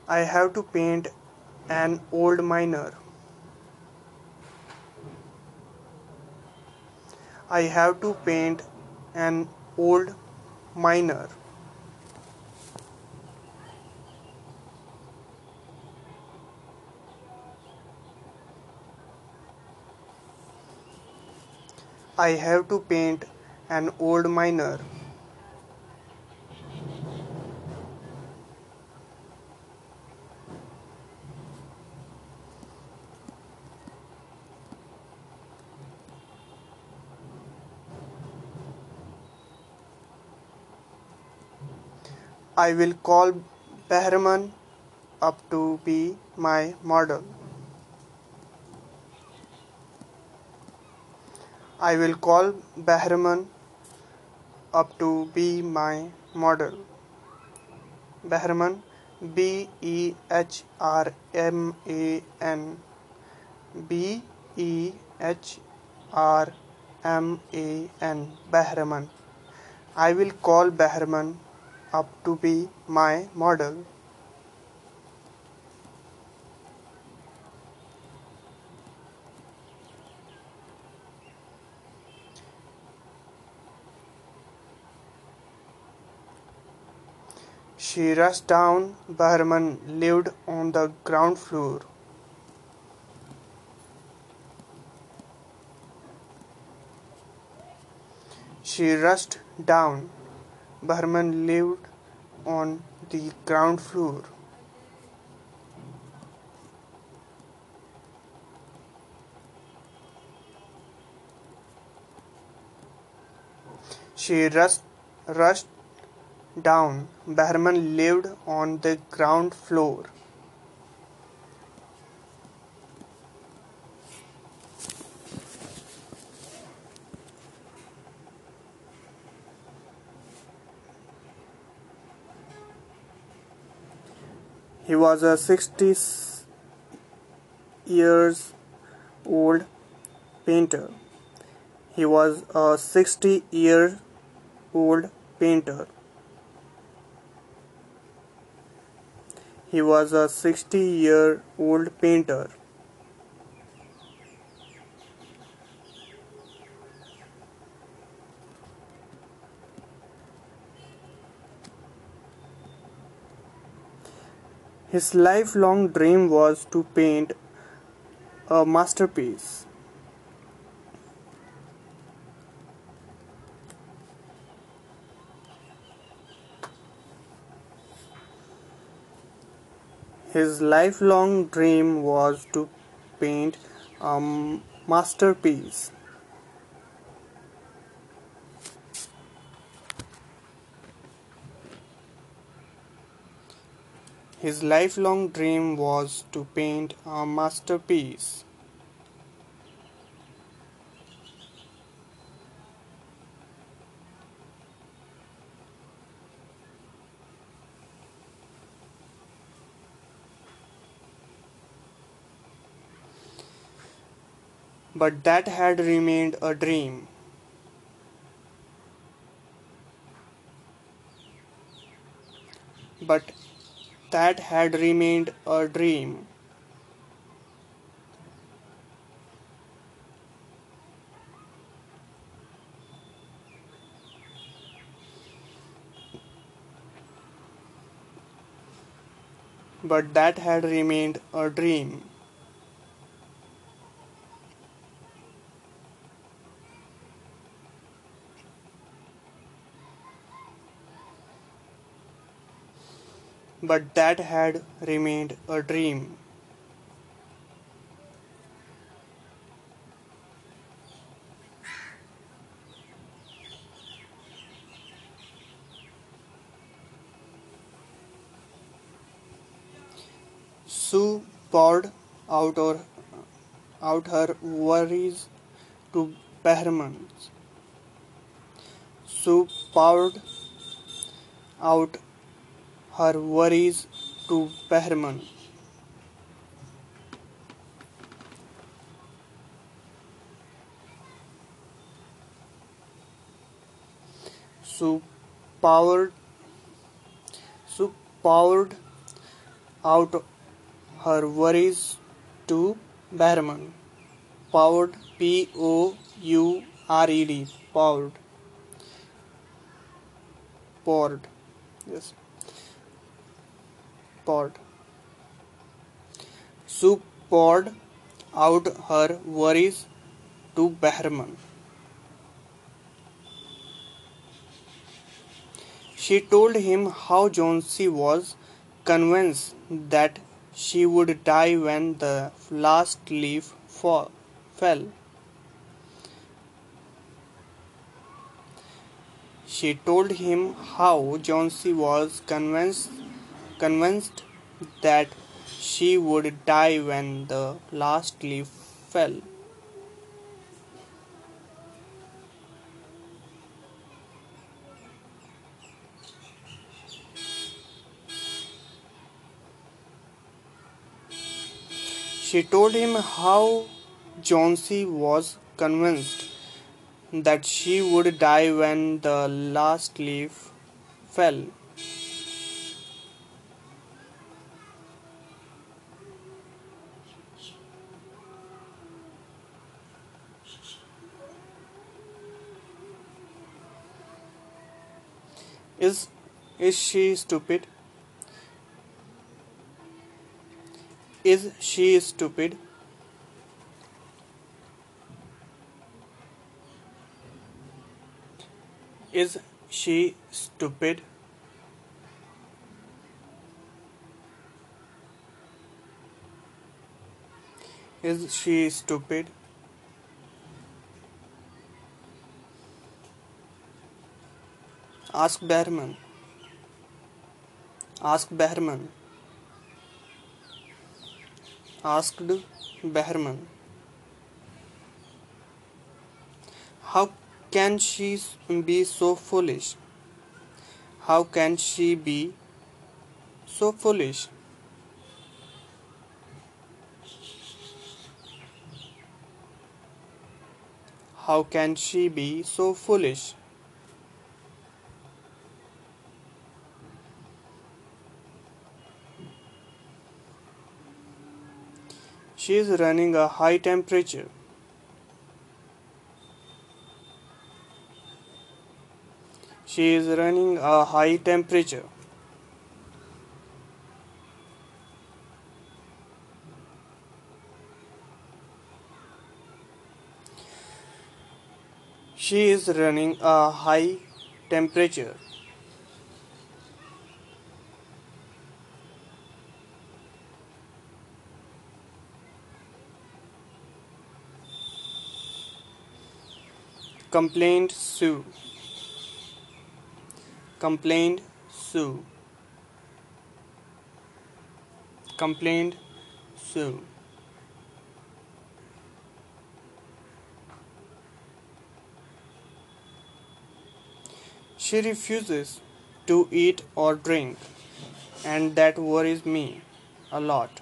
I have to paint an old miner. I have to paint an old miner. I have to paint an old miner. I will call Behrman up to be my model. I will call Behrman up to be my model. Behrman B E H R M A N B E H R M A N Behrman. I will call Behrman up to be my model. She rushed down. Behrman lived on the ground floor. She rushed down. Behrman lived on the ground floor. She rushed, rushed down. Behrman lived on the ground floor. He was a 60 years old painter. He was a 60 year old painter. He was a 60 year old painter. His lifelong dream was to paint a masterpiece. His lifelong dream was to paint a masterpiece. His lifelong dream was to paint a masterpiece. But that had remained a dream. But that had remained a dream. But that had remained a dream. But that had remained a dream. Sue poured out her, out her worries to Behrman. Sue poured out her worries to Behrman. So powered so poured out her worries to Behrman. Powered P O U R E D powered. poured yes poured. Sue poured out her worries to Behrman. She told him how Johnsy was convinced that she would die when the last leaf fall, fell. She told him how Johnsy was convinced convinced that she would die when the last leaf fell. She told him how Johnsy was convinced that she would die when the last leaf fell. Is is she stupid? Is she stupid? Is she stupid? Is she stupid? Asked Behrman. asked Behrman. Asked Behrman. How can she be so foolish? How can she be so foolish? How can she be so foolish? She is running a high temperature. She is running a high temperature. She is running a high temperature. Complained Sue. Complained Sue. Complained Sue. She refuses to eat or drink, and that worries me a lot.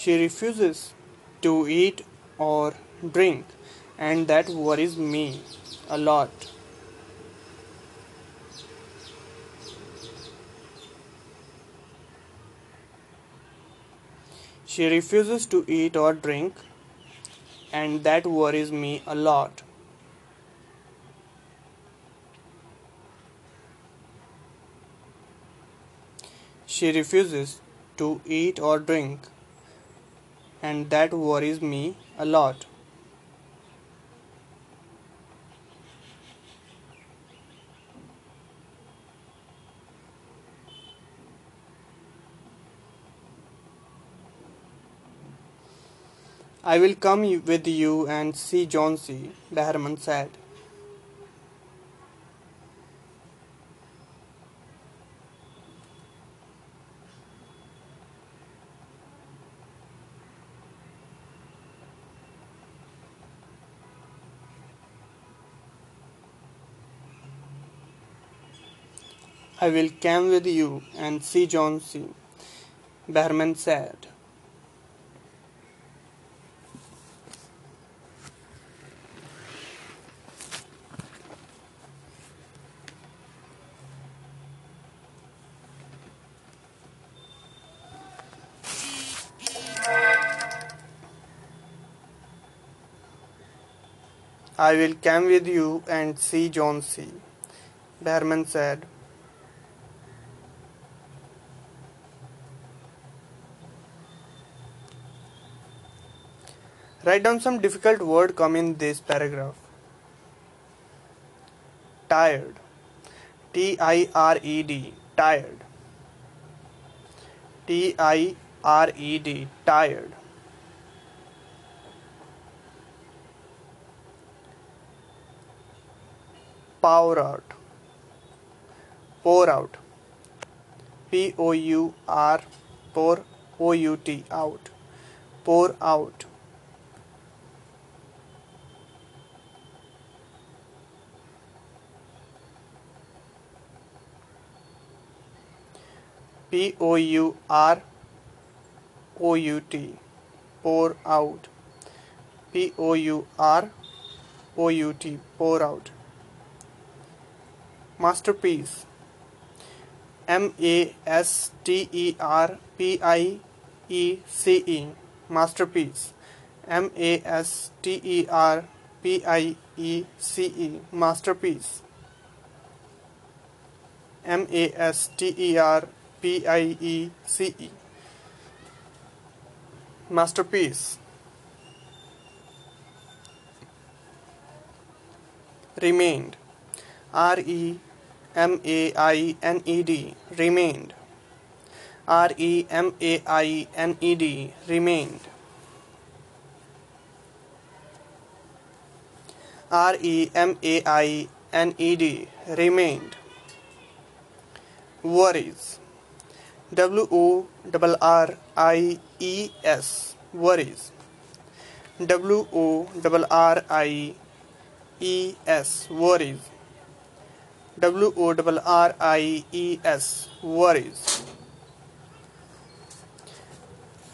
She refuses to eat or drink, and that worries me a lot. She refuses to eat or drink, and that worries me a lot. She refuses to eat or drink, and that worries me a lot. I will come with you and see John Johnsy, Behrman said. I will come with you and see Johnsy, Behrman said. I will come with you and see Johnsy, Behrman said. Write down some difficult word come in this paragraph. Tired. T I R E D. Tired. T I R E D. Tired. Pour out. Pour out. P O U R. Pour. O U T. Out. Pour out. P O U R O U T. Pour out. P O U R O U T. Pour out. Masterpiece. M A S T E R P I E C E. Masterpiece. M A S T E R P I E C E. Masterpiece. M A S T E R P I E C E. Masterpiece. Remained. R E M A I N E D. Remained. R E M A I N E D. Remained. R E M A I N E D. Remained. Worries W O R R I E S worries. W O R R I E S worries. W O R R I E S worries.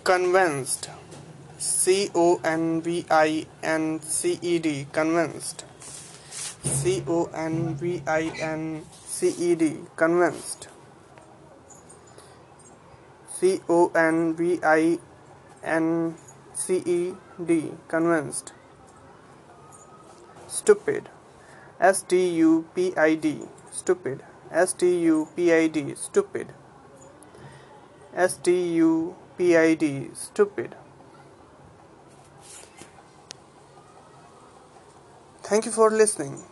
Convinced. C O N V I N C E D convinced. C O N V I N C E D convinced C O N V I N C E D convinced. Stupid. S T U P I D stupid. S T U P I D stupid. S T U P I D stupid. Thank you for listening.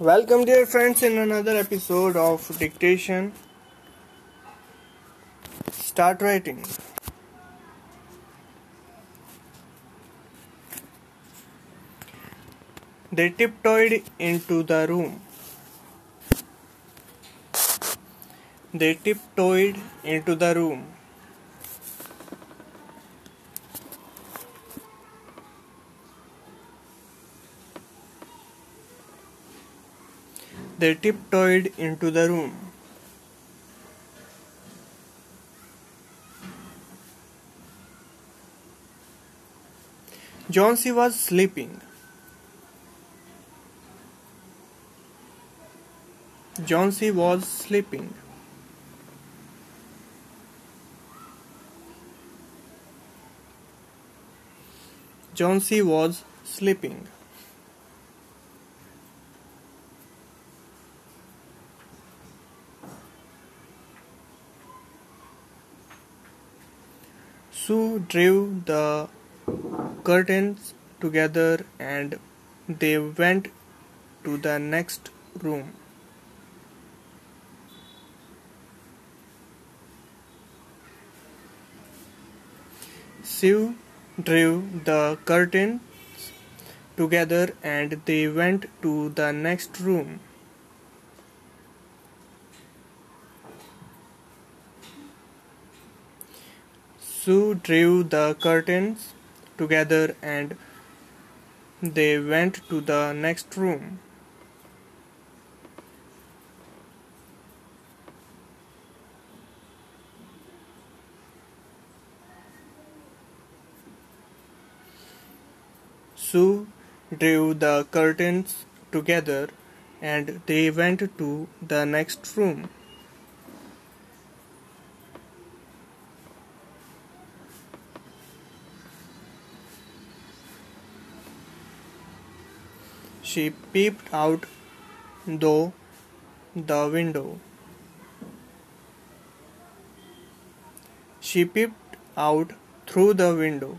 Welcome, dear friends, in another episode of Dictation. Start writing. They tiptoed into the room. They tiptoed into the room. They tiptoed into the room. Johnsy was sleeping. Johnsy was sleeping. Johnsy was sleeping. Sue drew the curtains together and they went to the next room. Sue drew the curtains together and they went to the next room. Sue drew the curtains together and they went to the next room. Sue drew the curtains together and they went to the next room. She peeped out through the window. She peeped out through the window.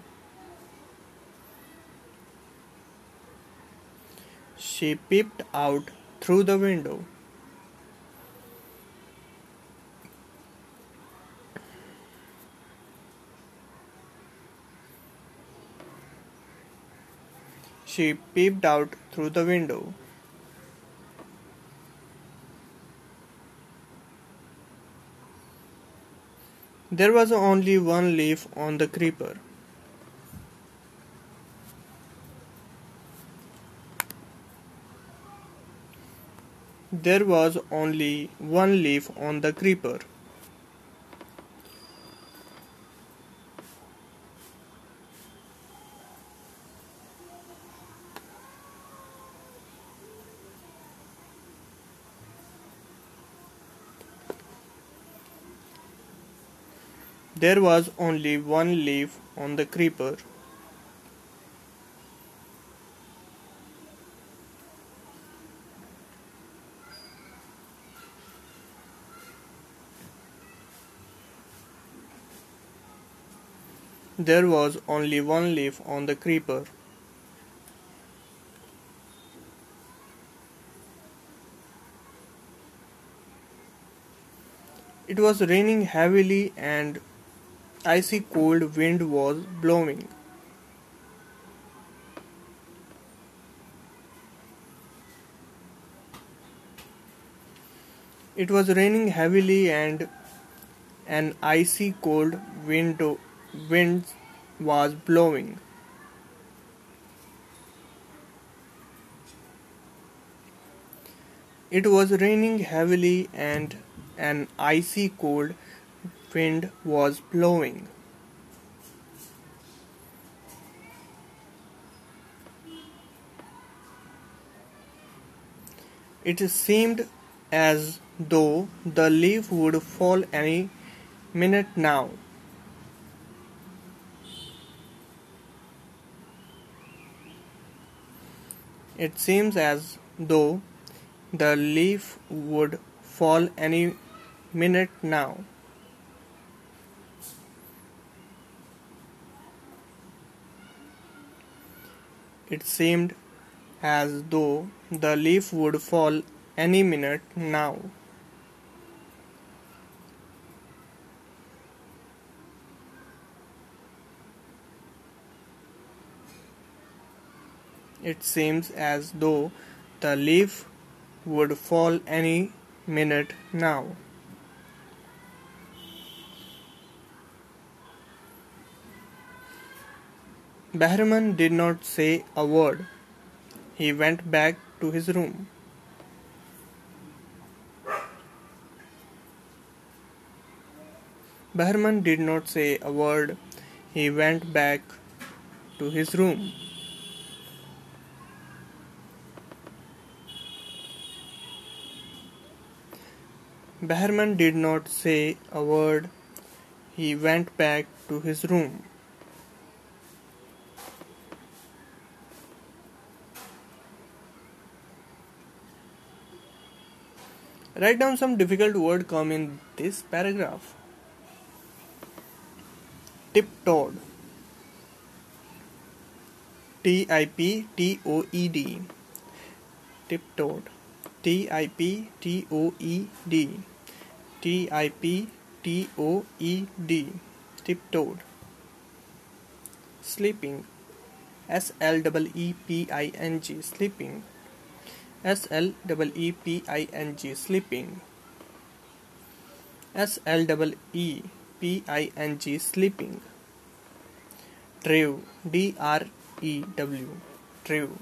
She peeped out through the window. She peeped out through the window. There was only one leaf on the creeper. There was only one leaf on the creeper. There was only one leaf on the creeper. There was only one leaf on the creeper. It was raining heavily and icy cold wind was blowing. It was raining heavily and an icy cold wind, wind was blowing. It was raining heavily and an icy cold wind was blowing. It seemed as though the leaf would fall any minute now. It seems as though the leaf would fall any minute now. It seemed as though the leaf would fall any minute now. It seems as though the leaf would fall any minute now. Behrman did not say a word. He went back to his room. Behrman did not say a word. He went back to his room. Behrman did not say a word. He went back to his room. Write down some difficult word come in this paragraph. Tiptoed. T I P T O E D. Tiptoed. T I P T O E D. T I P T O E D. Tiptoed. Sleeping. S L E E P I N G. Sleeping. S L E P I N G. Sleeping. S L E P I N G. Sleeping. Drew. D R E W. Drew.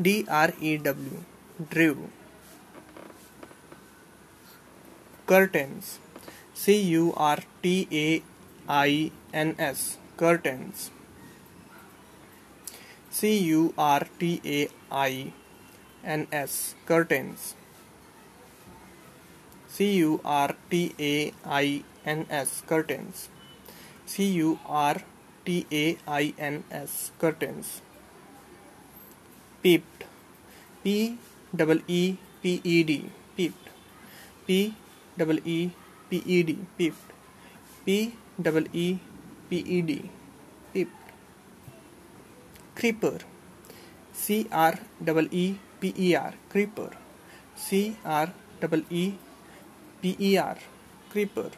D R E W. Drew. Curtains. C U R T A I N S. Curtains. C U R T A I N S. Curtains. C U R T A I N S. Curtains. C U R T A I N S. Curtains. Peeped. P double E P E D. Peeped. P double E P E D. Peeped. P double E P E D. Creeper. C R double E P E R. Creeper. C R double E P E R. Creeper.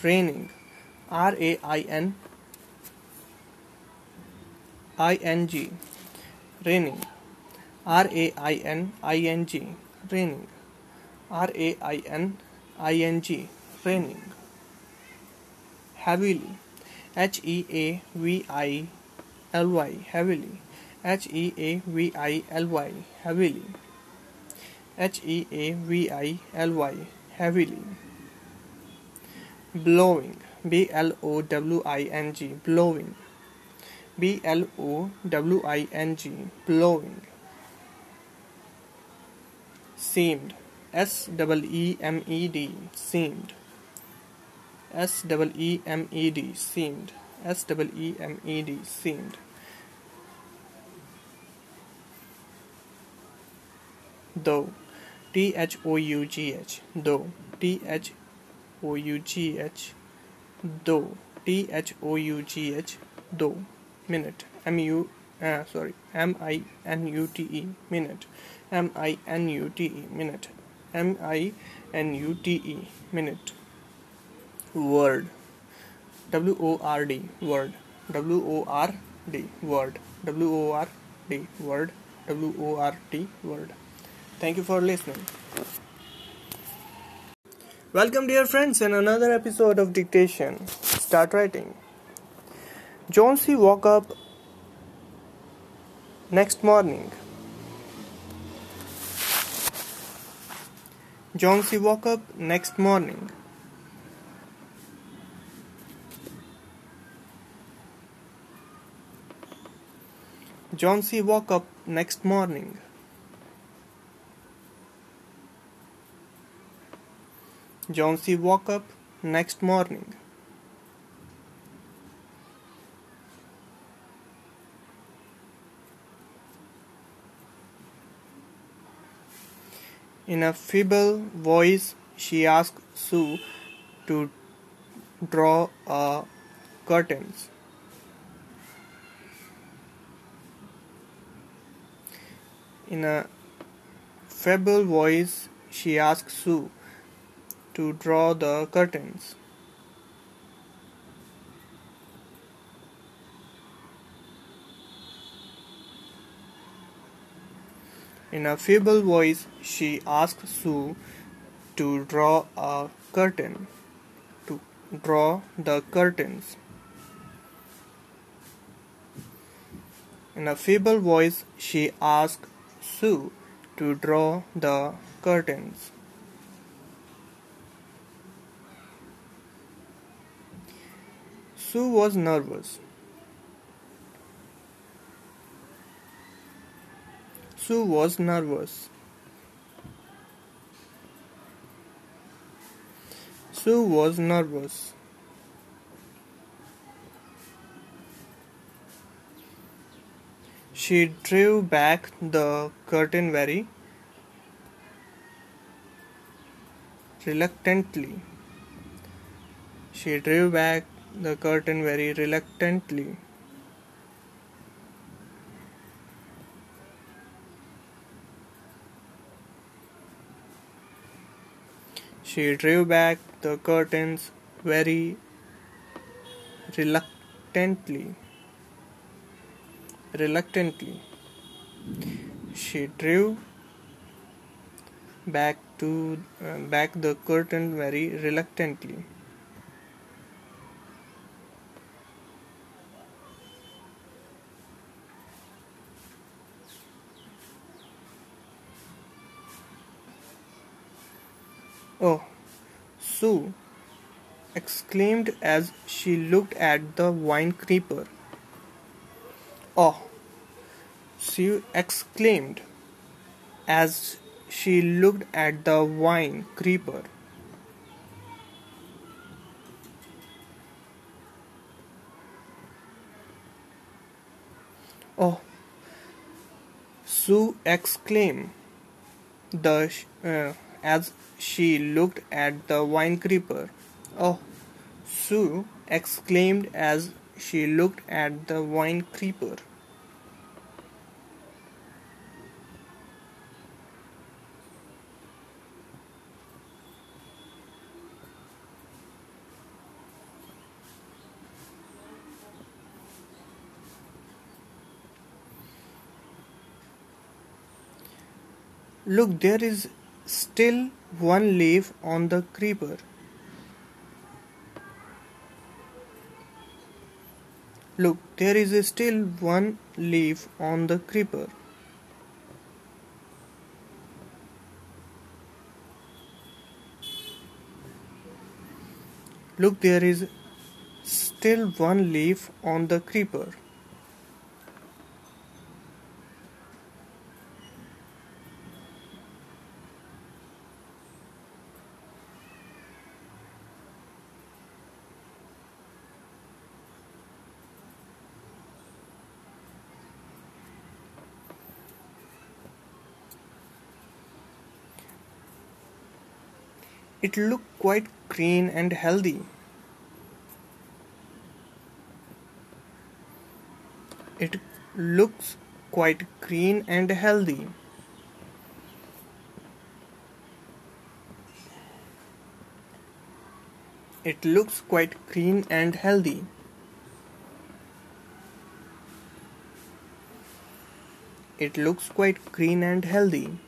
Raining. R A I N I N G. Raining. R A I N I N G. Raining. R A I N I N G. Raining. Heavily. H E A V I L Y. Heavily. H E A V I L Y. Heavily. H E A V I L Y. Heavily. Blowing. B L O W I N G. Blowing. B L O W I N G. Blowing. Seemed. S double E M E D. Seemed. S double E M E D. Seemed. S double E M E D. Seemed. Though. T H O U G H. Though. T H O U G H. Though. T H O U G H. Though. Minute. M U. Uh, sorry. M I N U T E. Minute. M I N U T E. Minute. M I N U T E. Minute. Word. W O R D. Word. W O R D. Word. W O R D. Word. W O R T word. Thank you for listening. Welcome, dear friends, in another episode of Dictation. Start writing. Johnsy woke up next morning. Johnsy woke up next morning. Johnsy woke up next morning. Johnsy woke up next morning. In a feeble voice, she asked Sue to draw a curtains. In a feeble voice, she asked Sue to draw the curtains. In a feeble voice, she asked Sue to draw a curtain. To draw the curtains. In a feeble voice, she asked Sue to draw the curtains. Sue was nervous. Sue was nervous. Sue was nervous. She drew back the curtain very reluctantly. She drew back the curtain very reluctantly. She drew back the curtains very reluctantly. Reluctantly. She drew back to uh, back the curtain very reluctantly. Oh, Sue exclaimed as she looked at the wine creeper. Oh, Sue exclaimed as she looked at the wine creeper. Oh, Sue exclaimed the uh, as she looked at the wine creeper. Oh, Sue exclaimed as she looked at the wine creeper. Look, there is still one leaf on the creeper. Look, there is still one leaf on the creeper. Look, there is still one leaf on the creeper. It looked quite green and healthy. It looks quite green and healthy. It looks quite green and healthy. it looks quite green and healthy.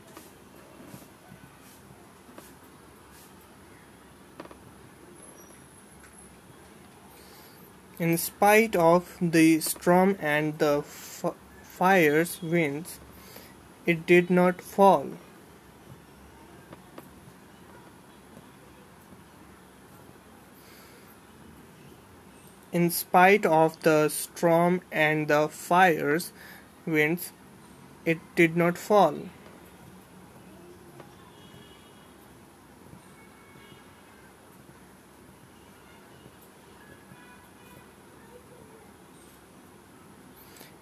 In spite of the storm and the f- fire's winds, it did not fall. In spite of the storm and the fire's winds, it did not fall.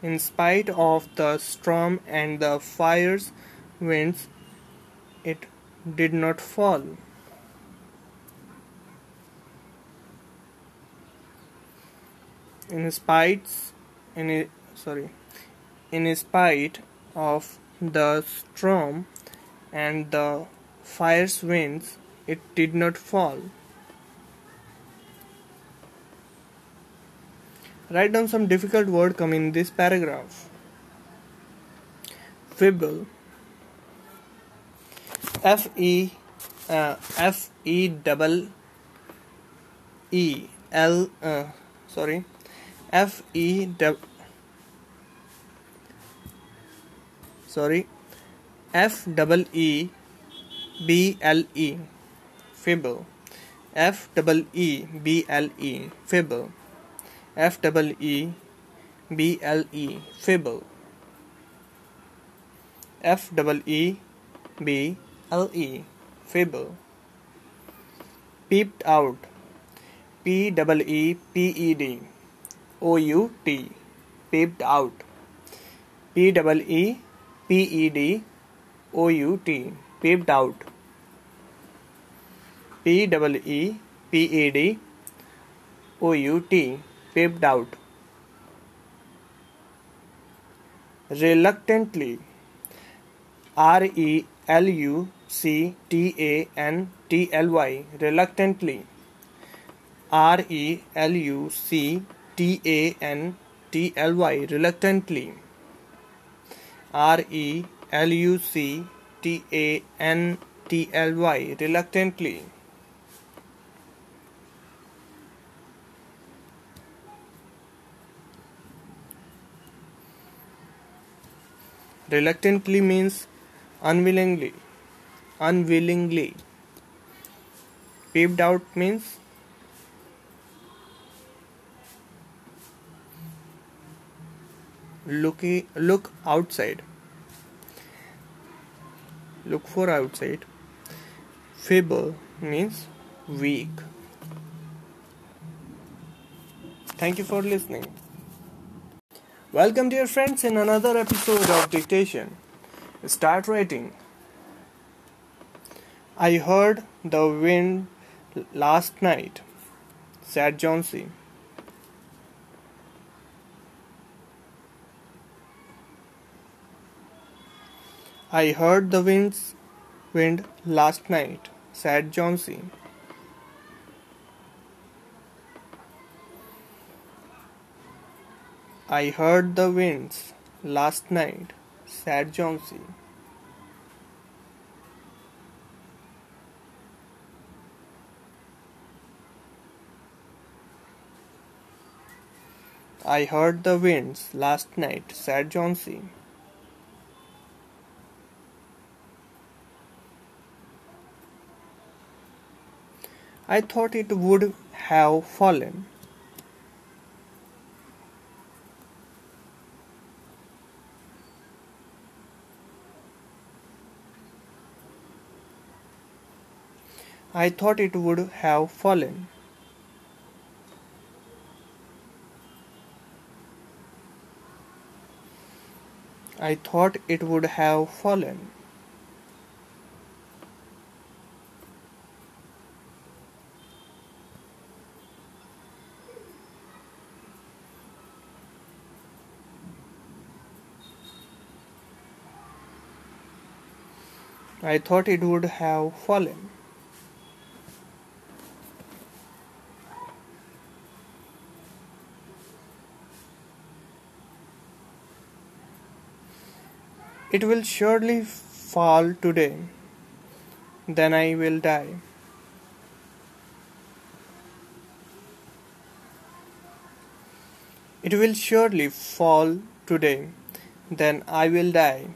In spite of the storm and the fire's winds, it did not fall. In spite, in sorry, in spite of the storm and the fire's winds, it did not fall. Write down some difficult word come in this paragraph. Fibble. F E uh, F E double E L uh, sorry. F E double sorry. F double E B L E. Fibble F double E B L E. Fibble F double E B L E Fable. F double E B L E Fable. Peeped out. P double E P E D. O U T. Peeped out. P double E P E D. O U T. Peeped out. P double E P E D. O U T peeped out. Reluctantly. R E L U C T A N T L Y. Reluctantly. R E L U C T A N T L Y. Reluctantly. R E L U C T A N T L Y. Reluctantly. Reluctantly means unwillingly. Unwillingly. Peeped out means looking look outside. Look for outside. Feeble means weak. Thank you for listening. Welcome, dear friends, in another episode of Dictation. Start writing. I heard the wind last night, said Johnsy. I heard the winds wind last night, said Johnsy. I heard the winds last night, said Johnsy. I heard the winds last night, said Johnsy. I thought it would have fallen. I thought it would have fallen. I thought it would have fallen. I thought it would have fallen. It will surely fall today, then I will die. It will surely fall today, then I will die.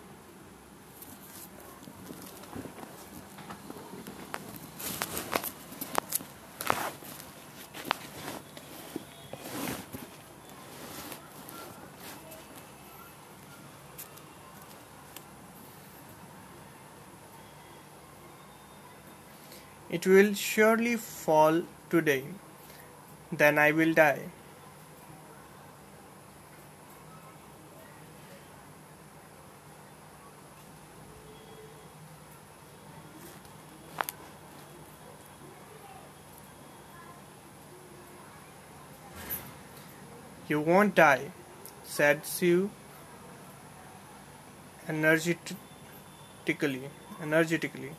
It will surely fall today, then I will die. You won't die, said Sue energetically. Energetically.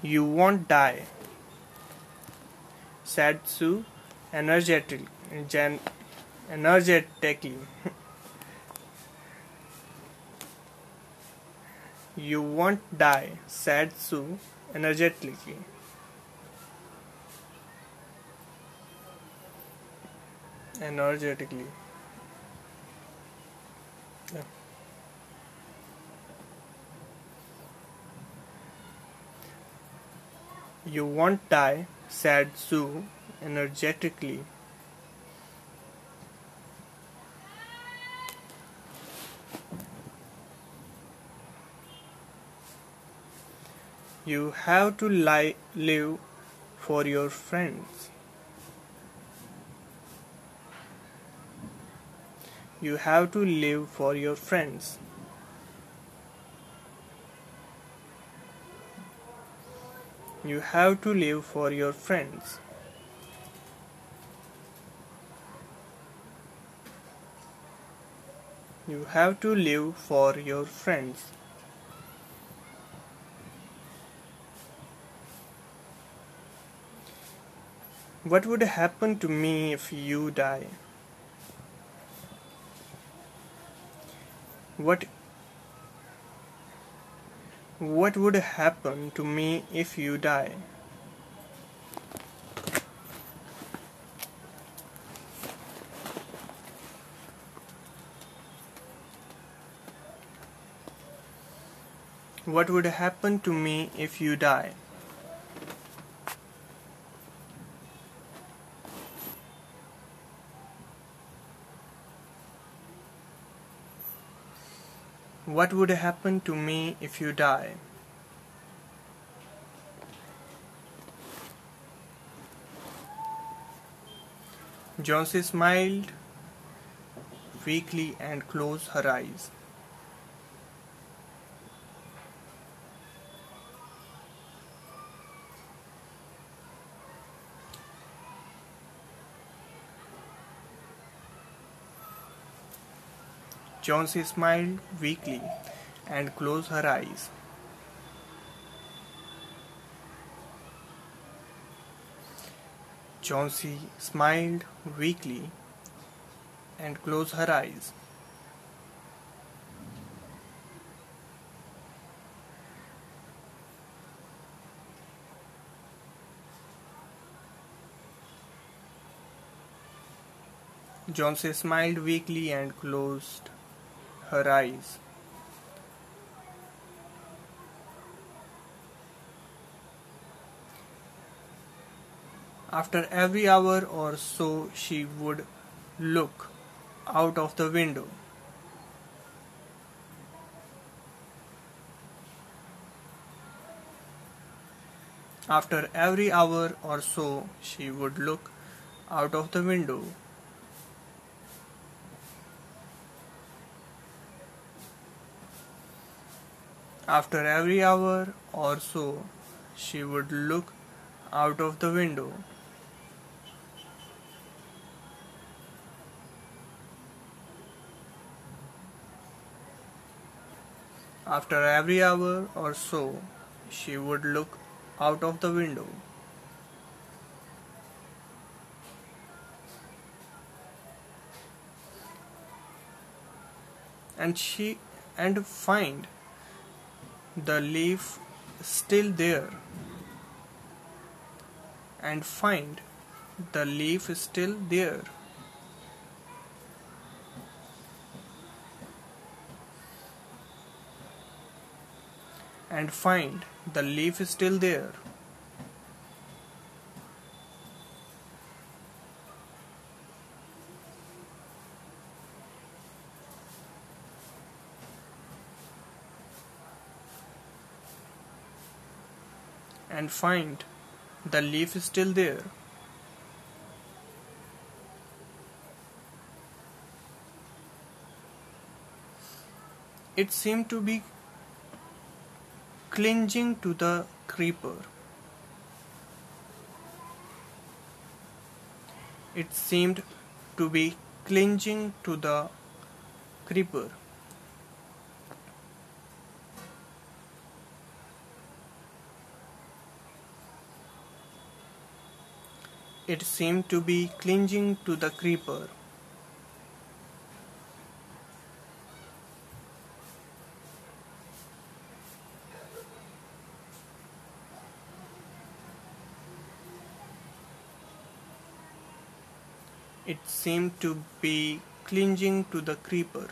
You won't die, said Sue energetically. Gen- energetically. you won't die, said Sue energetically. Energetically. You won't die, said Sue energetically. You have to li- live for your friends. You have to live for your friends. You have to live for your friends. You have to live for your friends. What would happen to me if you die? What what would happen to me if you die? What would happen to me if you die? What would happen to me if you die? Johnsy smiled weakly and closed her eyes. Johnsy smiled weakly and closed her eyes. Johnsy smiled weakly and closed her eyes. Johnsy smiled weakly and closed her eyes. After every hour or so, she would look out of the window. After every hour or so, she would look out of the window. After every hour or so, she would look out of the window. After every hour or so, she would look out of the window. and she and find the leaf still there and find the leaf is still there. And find the leaf is still there and find the leaf is still there. It seemed to be clinging to the creeper. It seemed to be clinging to the creeper. It seemed to be clinging to the creeper. It seemed to be clinging to the creeper.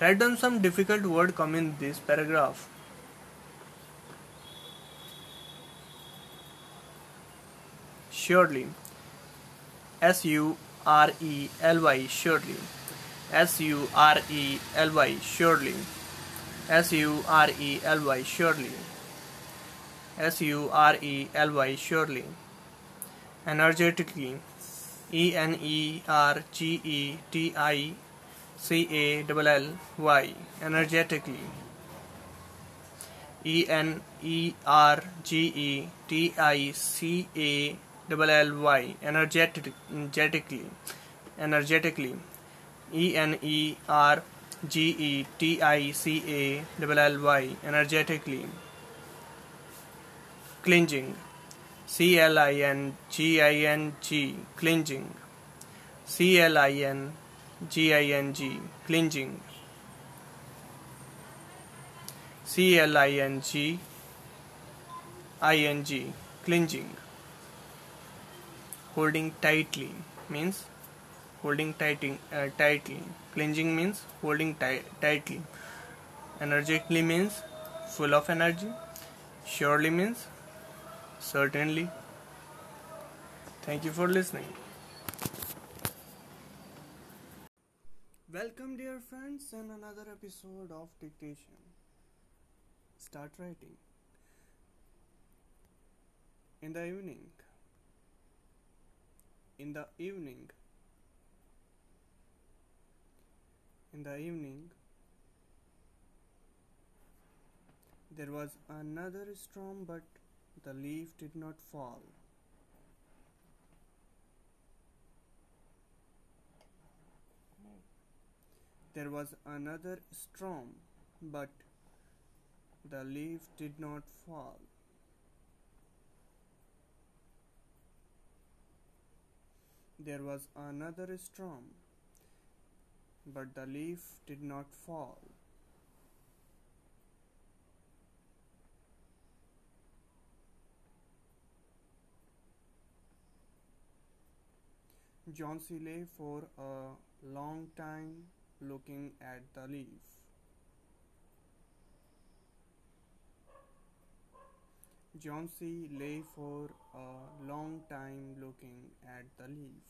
Write down some difficult word come in this paragraph. Surely S U R E L Y surely S U R E L Y surely S U R E L Y surely S U R E L Y surely energetically. E N E R G E T I C A L L Y energetically. E N E R G E T I C A double L Y energetically energetically E N E R G E T I C A double L Y energetically clinging C L I N G I N G clinging C L I N G I N G clinging C L I N G I N G clinging holding tightly means holding tightly uh, tightly clinging means holding tightly energetically means full of energy. Surely means certainly. Thank you for listening. Welcome dear friends in another episode of dictation. Start writing. In the evening in the evening. In the evening there was another storm but the leaf did not fall. There was another storm but the leaf did not fall There was another storm, but the leaf did not fall. Johnsy lay for a long time looking at the leaf. Johnsy lay for a long time looking at the leaf.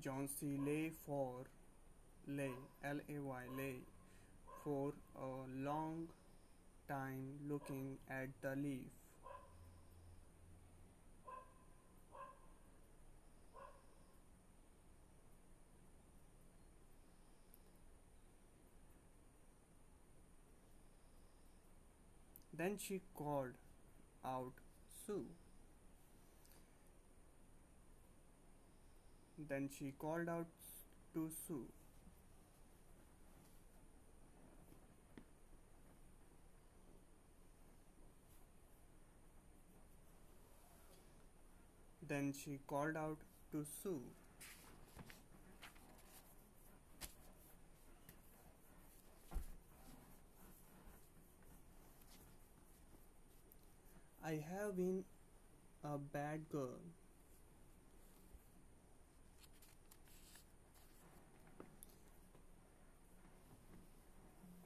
Johnsy lay for lay L A Y lay for a long time looking at the leaf. Then she called out Sue. Then she called out to Sue. Then she called out to Sue. I have been a bad girl.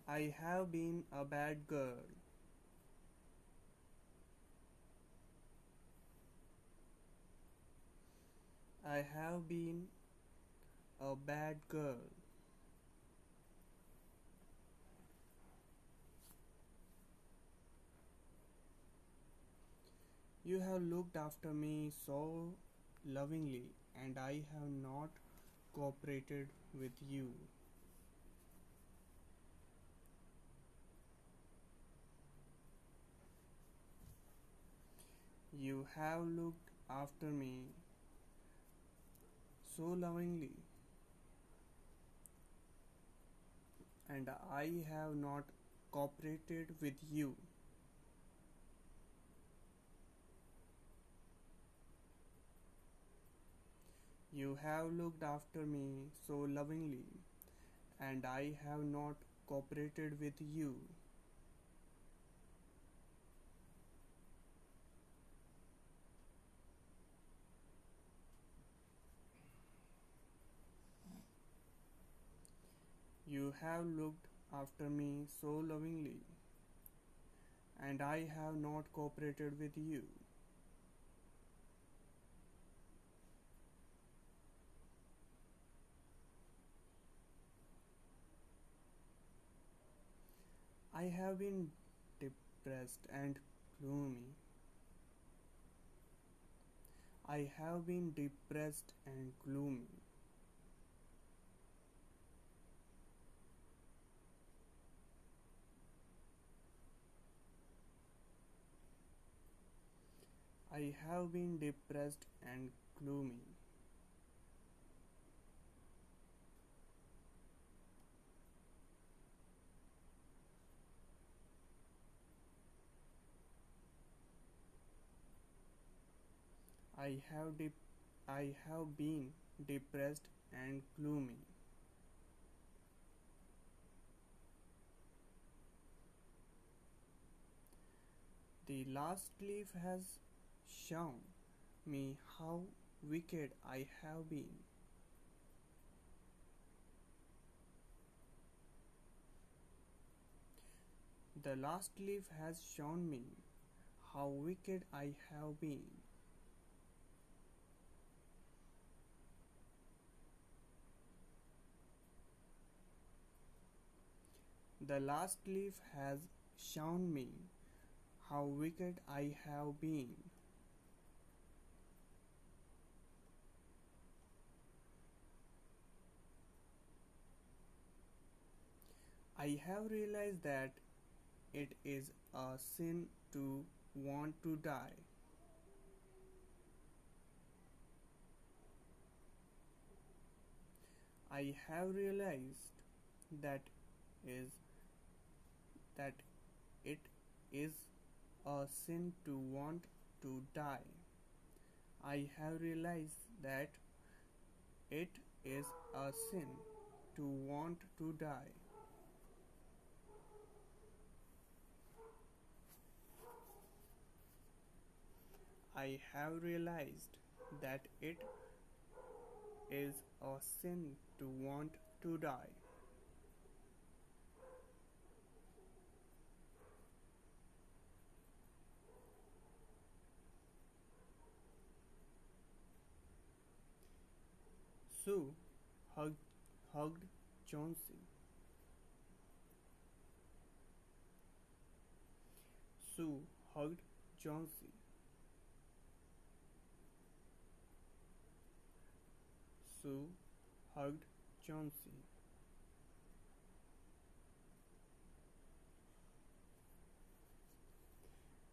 I have been a bad girl. I have been a bad girl. You have looked after me so lovingly, and I have not cooperated with you. You have looked after me so lovingly, and I have not cooperated with you. You have looked after me so lovingly, and I have not cooperated with you. You have looked after me so lovingly, and I have not cooperated with you. I have been depressed and gloomy. I have been depressed and gloomy. I have been depressed and gloomy. I have de- I have been depressed and gloomy. The last leaf has shown me how wicked I have been. The last leaf has shown me how wicked I have been. The last leaf has shown me how wicked I have been. I have realized that it is a sin to want to die. I have realized that is that it is a sin to want to die. I have realized that it is a sin to want to die. I have realized that it is a sin to want to die. Sue hugged, hugged Johnsy. Sue hugged Johnsy. Sue hugged Johnsy.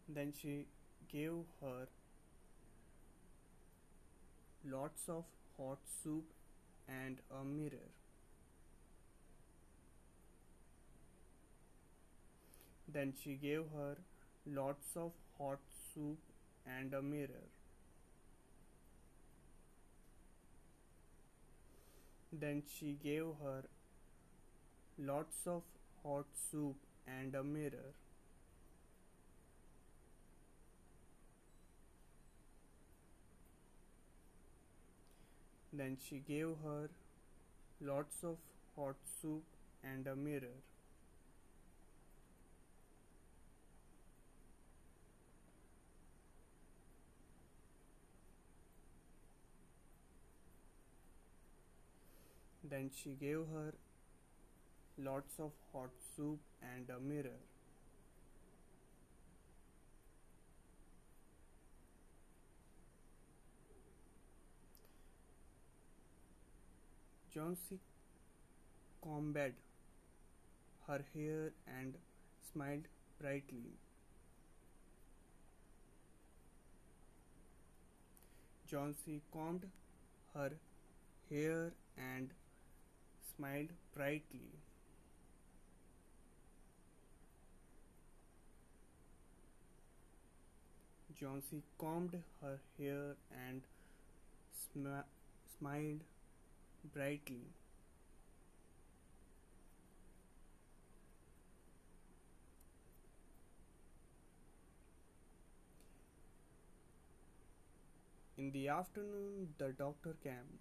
Then she gave her lots of hot soup and a mirror. Then she gave her lots of hot soup and a mirror. Then she gave her lots of hot soup and a mirror. Then she gave her lots of hot soup and a mirror. Then she gave her lots of hot soup and a mirror. Johnsy combed her hair and smiled brightly. Johnsy combed her hair and smiled brightly. Johnsy combed her hair and sm- smiled brightly. In the afternoon, the doctor came.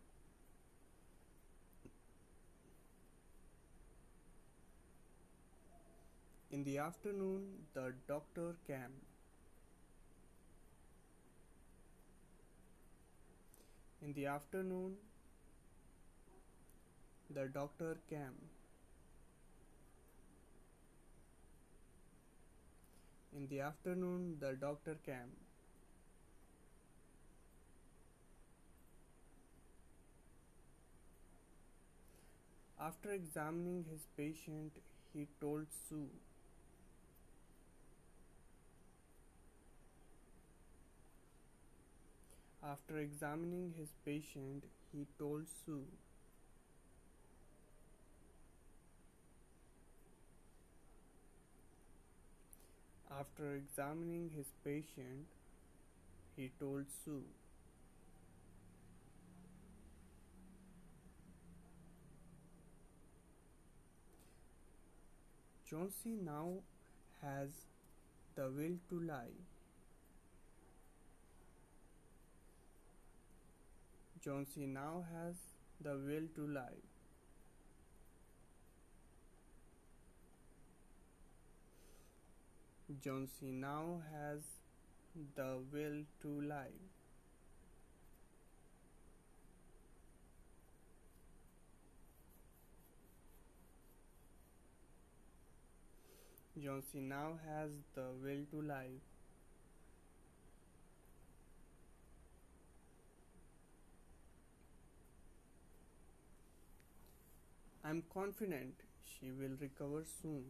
In the afternoon, the doctor came. In the afternoon, the doctor came. In the afternoon, the doctor came. After examining his patient, he told Sue. After examining his patient, he told Sue. After examining his patient, he told Sue. Johnsy now has the will to lie. Johnsy now has the will to lie. Johnsy now has the will to lie. Johnsy now has the will to lie. I'm confident she will recover soon.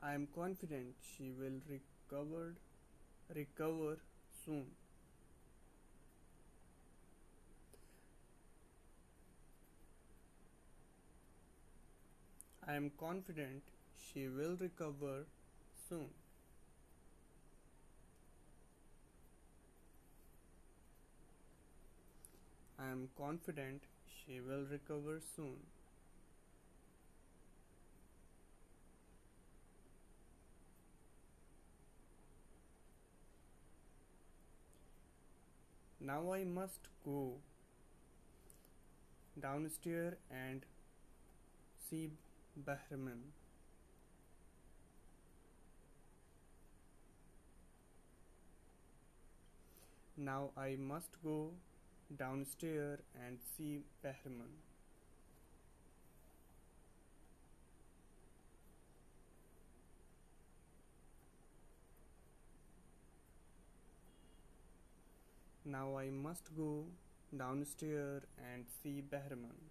I am confident she will recover recover soon. I am confident she will recover soon. I am confident she will recover soon. Now I must go downstairs and see Behrman. Now I must go downstairs and see Behrman. Now I must go downstairs and see Behrman.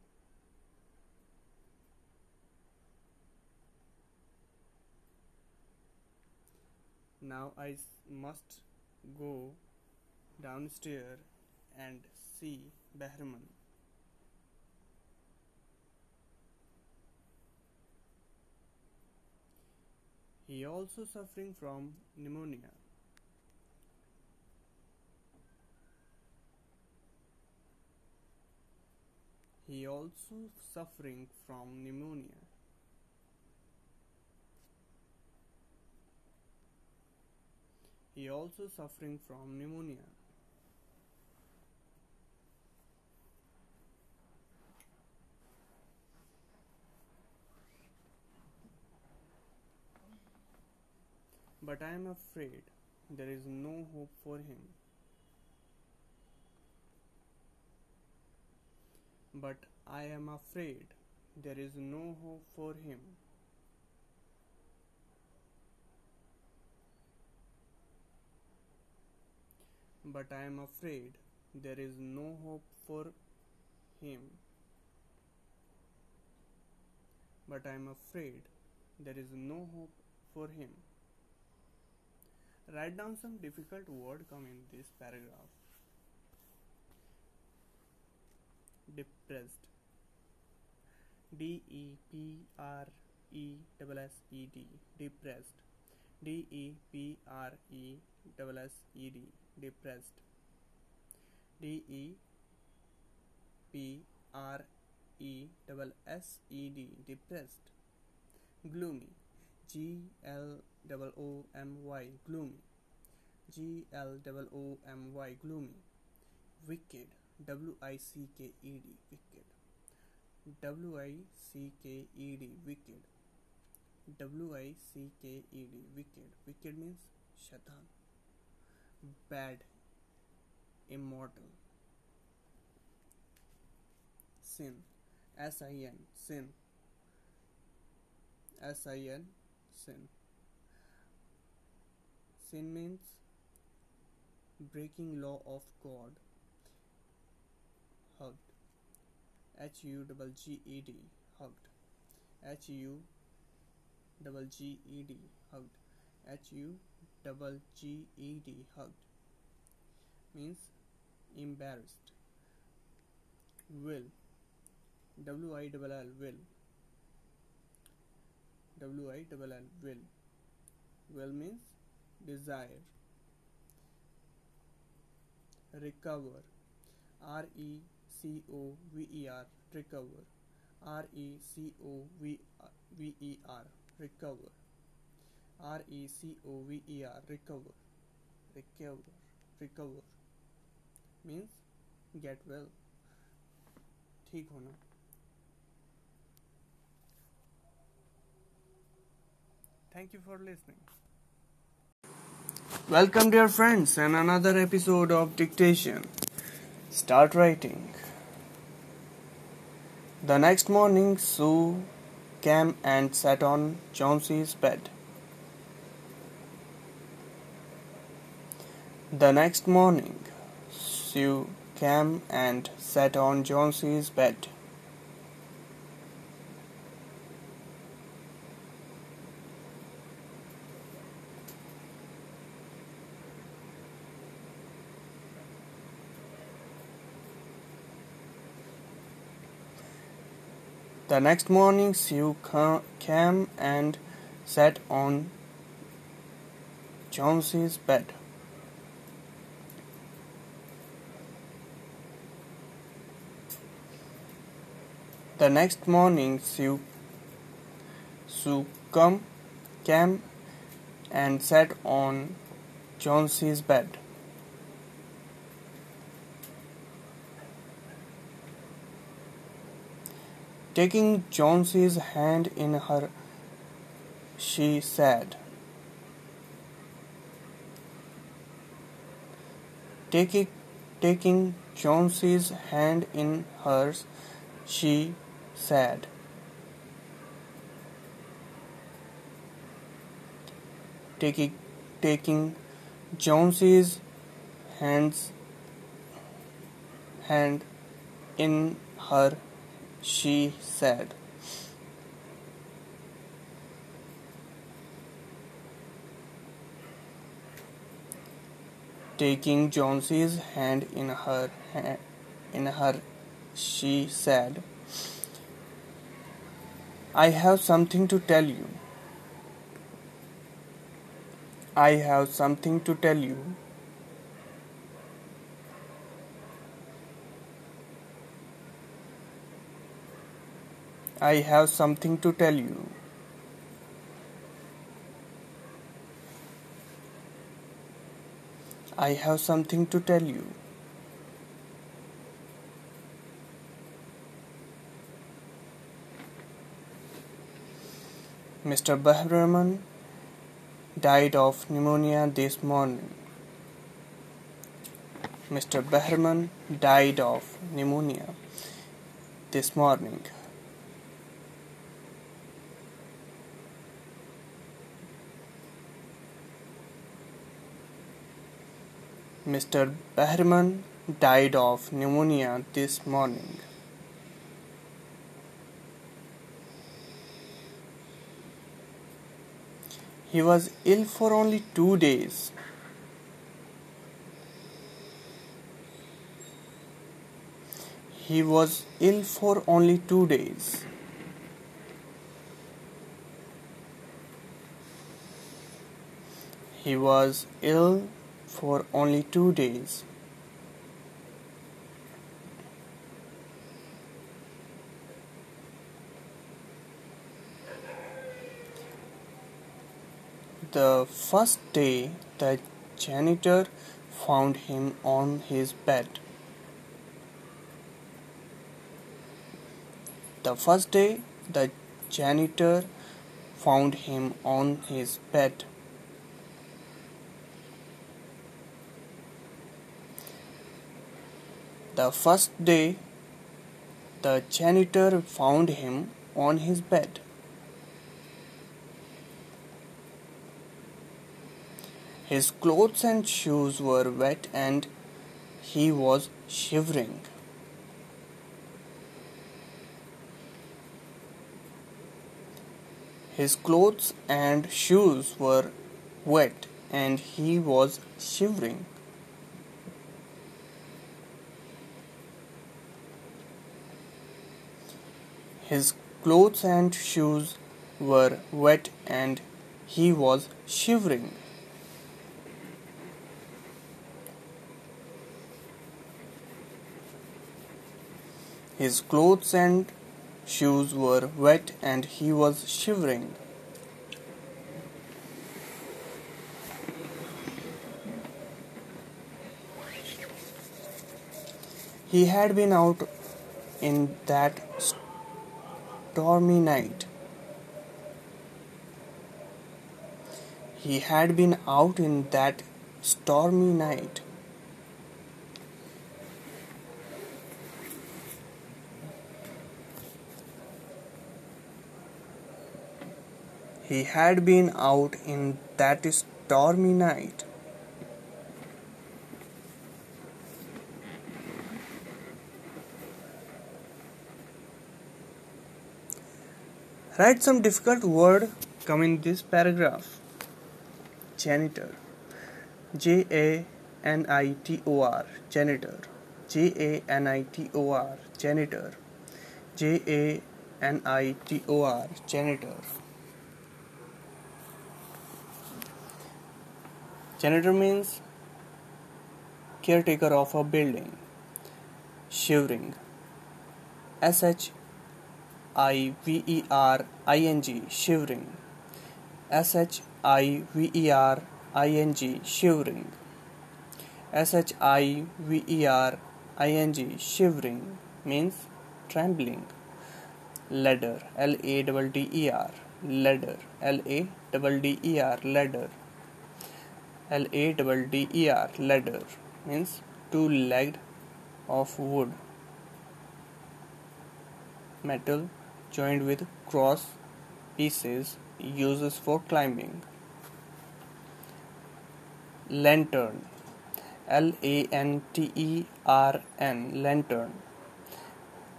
Now I must go downstairs and see Behrman. He also suffering from pneumonia. He also suffering from pneumonia. He also suffering from pneumonia. But I am afraid there is no hope for him. But I am afraid there is no hope for him. But I am afraid there is no hope for him. But I am afraid there is no hope for him. Write down some difficult word come in this paragraph. Depressed. D E P R E S S E D. Depressed. D E P R E S S E D. Depressed. D E P R E S S E D. Depressed. Gloomy. G L O O M Y gloomy G L O M Y gloomy wicked W I C K E D wicked. W I C K E D wicked. W I C K E D wicked. Wicked means shaitan. Bad. Immortal. Sin. S I N sin. S I N sin. Sin means breaking law of God. Hugged. H U double G E D. Hugged. H U double G E D. Hugged. H U double G E D. Hugged. Means embarrassed. Will. W I double L. Will. W I double L. Will. Will means desire recover r e c o v e r recover r e c o v v e r recover r e c o v e r recover recover recover means get well ठीक होना thank you for listening Welcome, dear friends, and another episode of Dictation. Start writing. The next morning, Sue came and sat on Johnsy's bed. The next morning, Sue came and sat on Johnsy's bed. The next morning Sue came and sat on Johnsy's bed. The next morning Sue, Sue come, came and sat on Johnsy's bed. Taking Johnsy's hand in her, she said, Taking, taking Johnsy's hand in hers, she said, Taking, taking Johnsy's hands hand in her she said. Taking Johnsy's hand in her in her she said, I have something to tell you. I have something to tell you. I have something to tell you. I have something to tell you. Mr. Behrman died of pneumonia this morning. Mr. Behrman died of pneumonia this morning. Mr. Behrman died of pneumonia this morning. He was ill for only two days. He was ill for only two days. He was ill for only two days. The first day, the janitor found him on his bed. The first day, the janitor found him on his bed. The first day, the janitor found him on his bed. His clothes and shoes were wet and he was shivering. His clothes and shoes were wet and he was shivering. His clothes and shoes were wet and he was shivering. His clothes and shoes were wet and he was shivering. He had been out in that stormy night. He had been out in that stormy night. He had been out in that stormy night. Write some difficult word come in this paragraph. Janitor. J A N I T O R. Janitor. J A N I T O R. Janitor. J A N I T O R. Janitor. Janitor means caretaker of a building. Shivering. S H I V E R I N G shivering. S H I V E R I N G shivering. S H I V E R I N G shivering means trembling. Ladder L A D D E R ladder L A D D E R ladder. L A D D E R ladder means two legged of wood metal joined with cross pieces uses for climbing. Lantern. L A N T E R N. Lantern.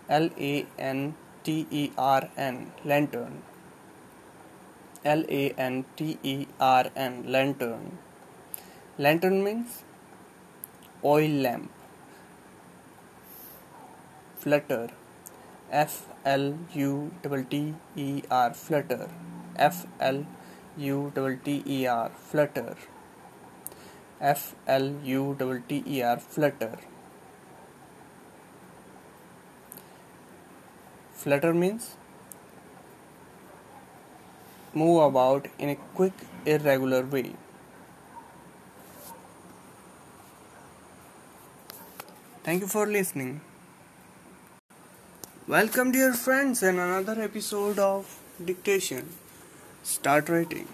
L A N T E R N. Lantern. L A N T E R N. Lantern. Lantern means oil lamp. Flutter. F l u t t e r flutter. F L U double T E R flutter. F l u t t e r flutter. Flutter means move about in a quick irregular way. Thank you for listening. Welcome, dear friends, in another episode of Dictation. Start writing.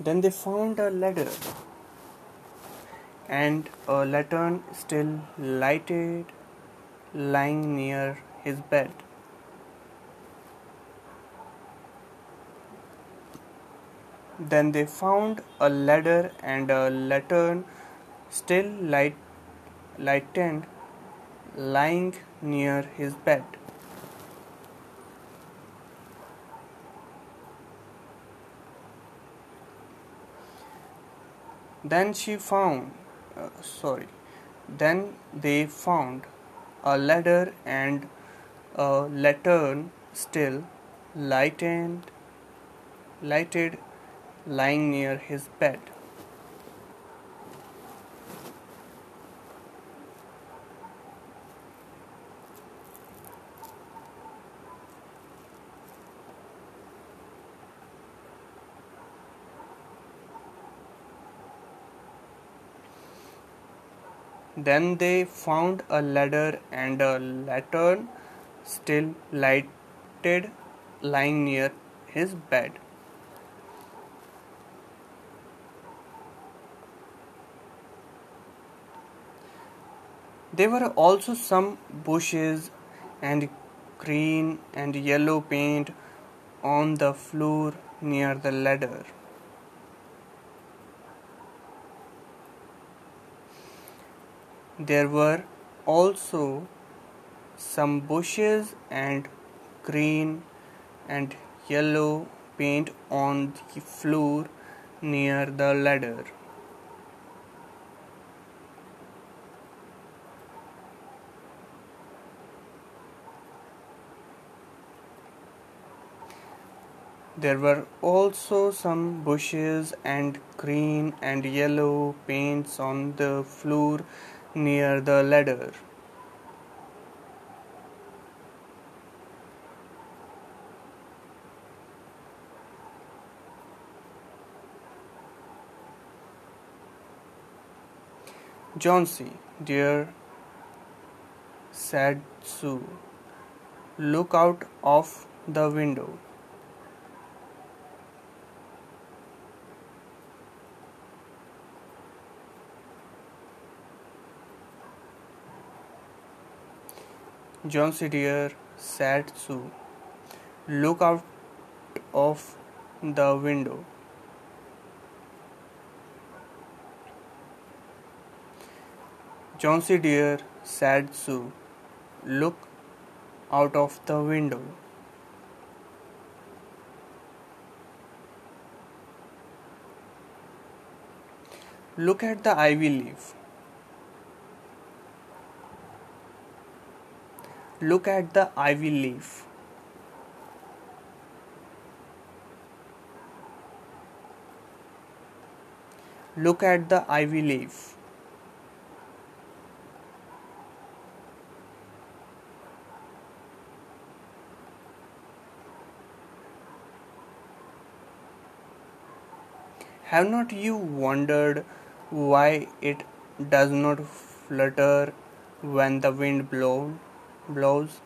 Then they found a ladder and a lantern still lighted lying near his bed. Then they found a ladder and a lantern still light, lightened lying near his bed. Then she found, uh, sorry, then they found a ladder and a lantern still lightened, lighted lying near his bed. Then they found a ladder and a lantern still lighted lying near his bed. There were also some bushes and green and yellow paint on the floor near the ladder. There were also some bushes and green and yellow paint on the floor near the ladder. There were also some bushes and green and yellow paints on the floor near the ladder. Johnsy, dear, said Sue, look out of the window. Johnsy dear, said Sue, look out of the window. Johnsy dear, said Sue, look out of the window. Look at the ivy leaf. Look at the ivy leaf. Look at the ivy leaf. Have not you wondered why it does not flutter when the wind blows? Blows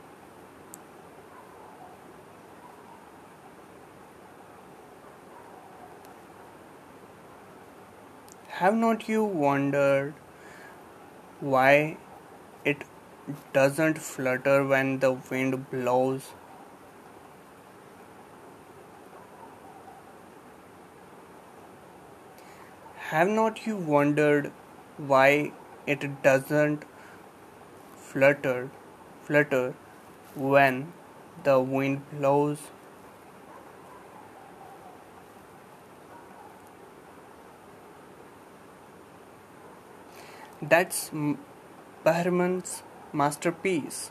Have not you wondered why it doesn't flutter when the wind blows? Have not you wondered why it doesn't flutter? flutter when the wind blows. That's Behrman's masterpiece.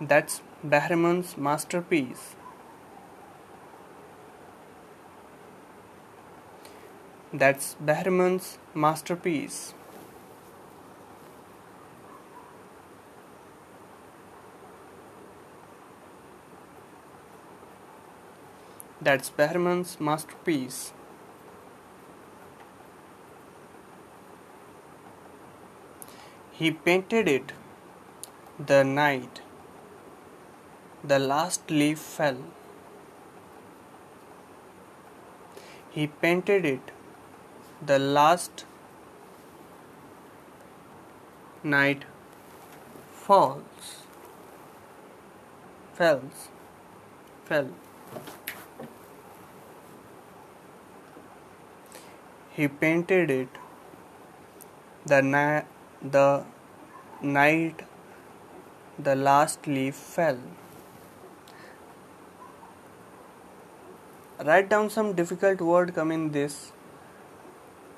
That's Behrman's masterpiece. That's Behrman's masterpiece. That's Behrman's masterpiece. He painted it. The night. The last leaf fell. He painted it. The last night falls. Fells. Fell He painted it the, na- the night the last leaf fell. Write down some difficult word come in this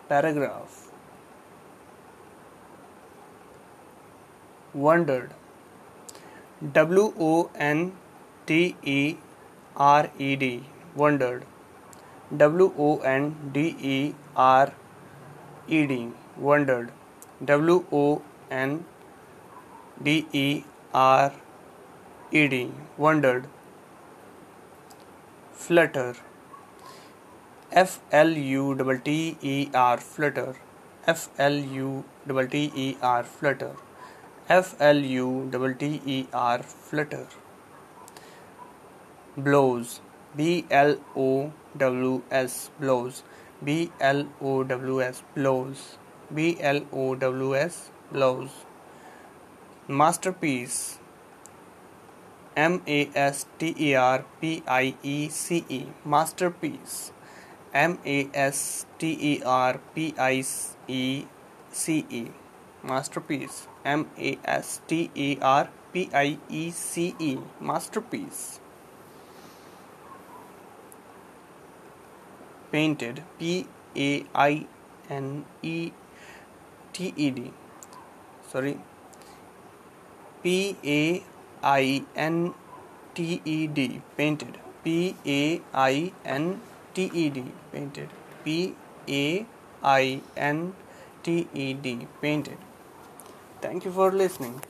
paragraph. Wondered. W O N T E R E D. Wondered. W O N D E R E D wondered. W O N D E R E D wondered. Flutter. F L U T T E R flutter. F L U T T E R flutter. F L U T E R flutter. Blows. B L O W S blows B L O W S blows. B L O W S blows. Masterpiece. M A S T E R P I E C E. Masterpiece. M A S T E R P I E C E. Masterpiece. M A S T E R P I E C E. Masterpiece painted P A I N E T E D. Sorry. P A I N T E D painted. P A I N T E D painted. P A I N T E D painted. Thank you for listening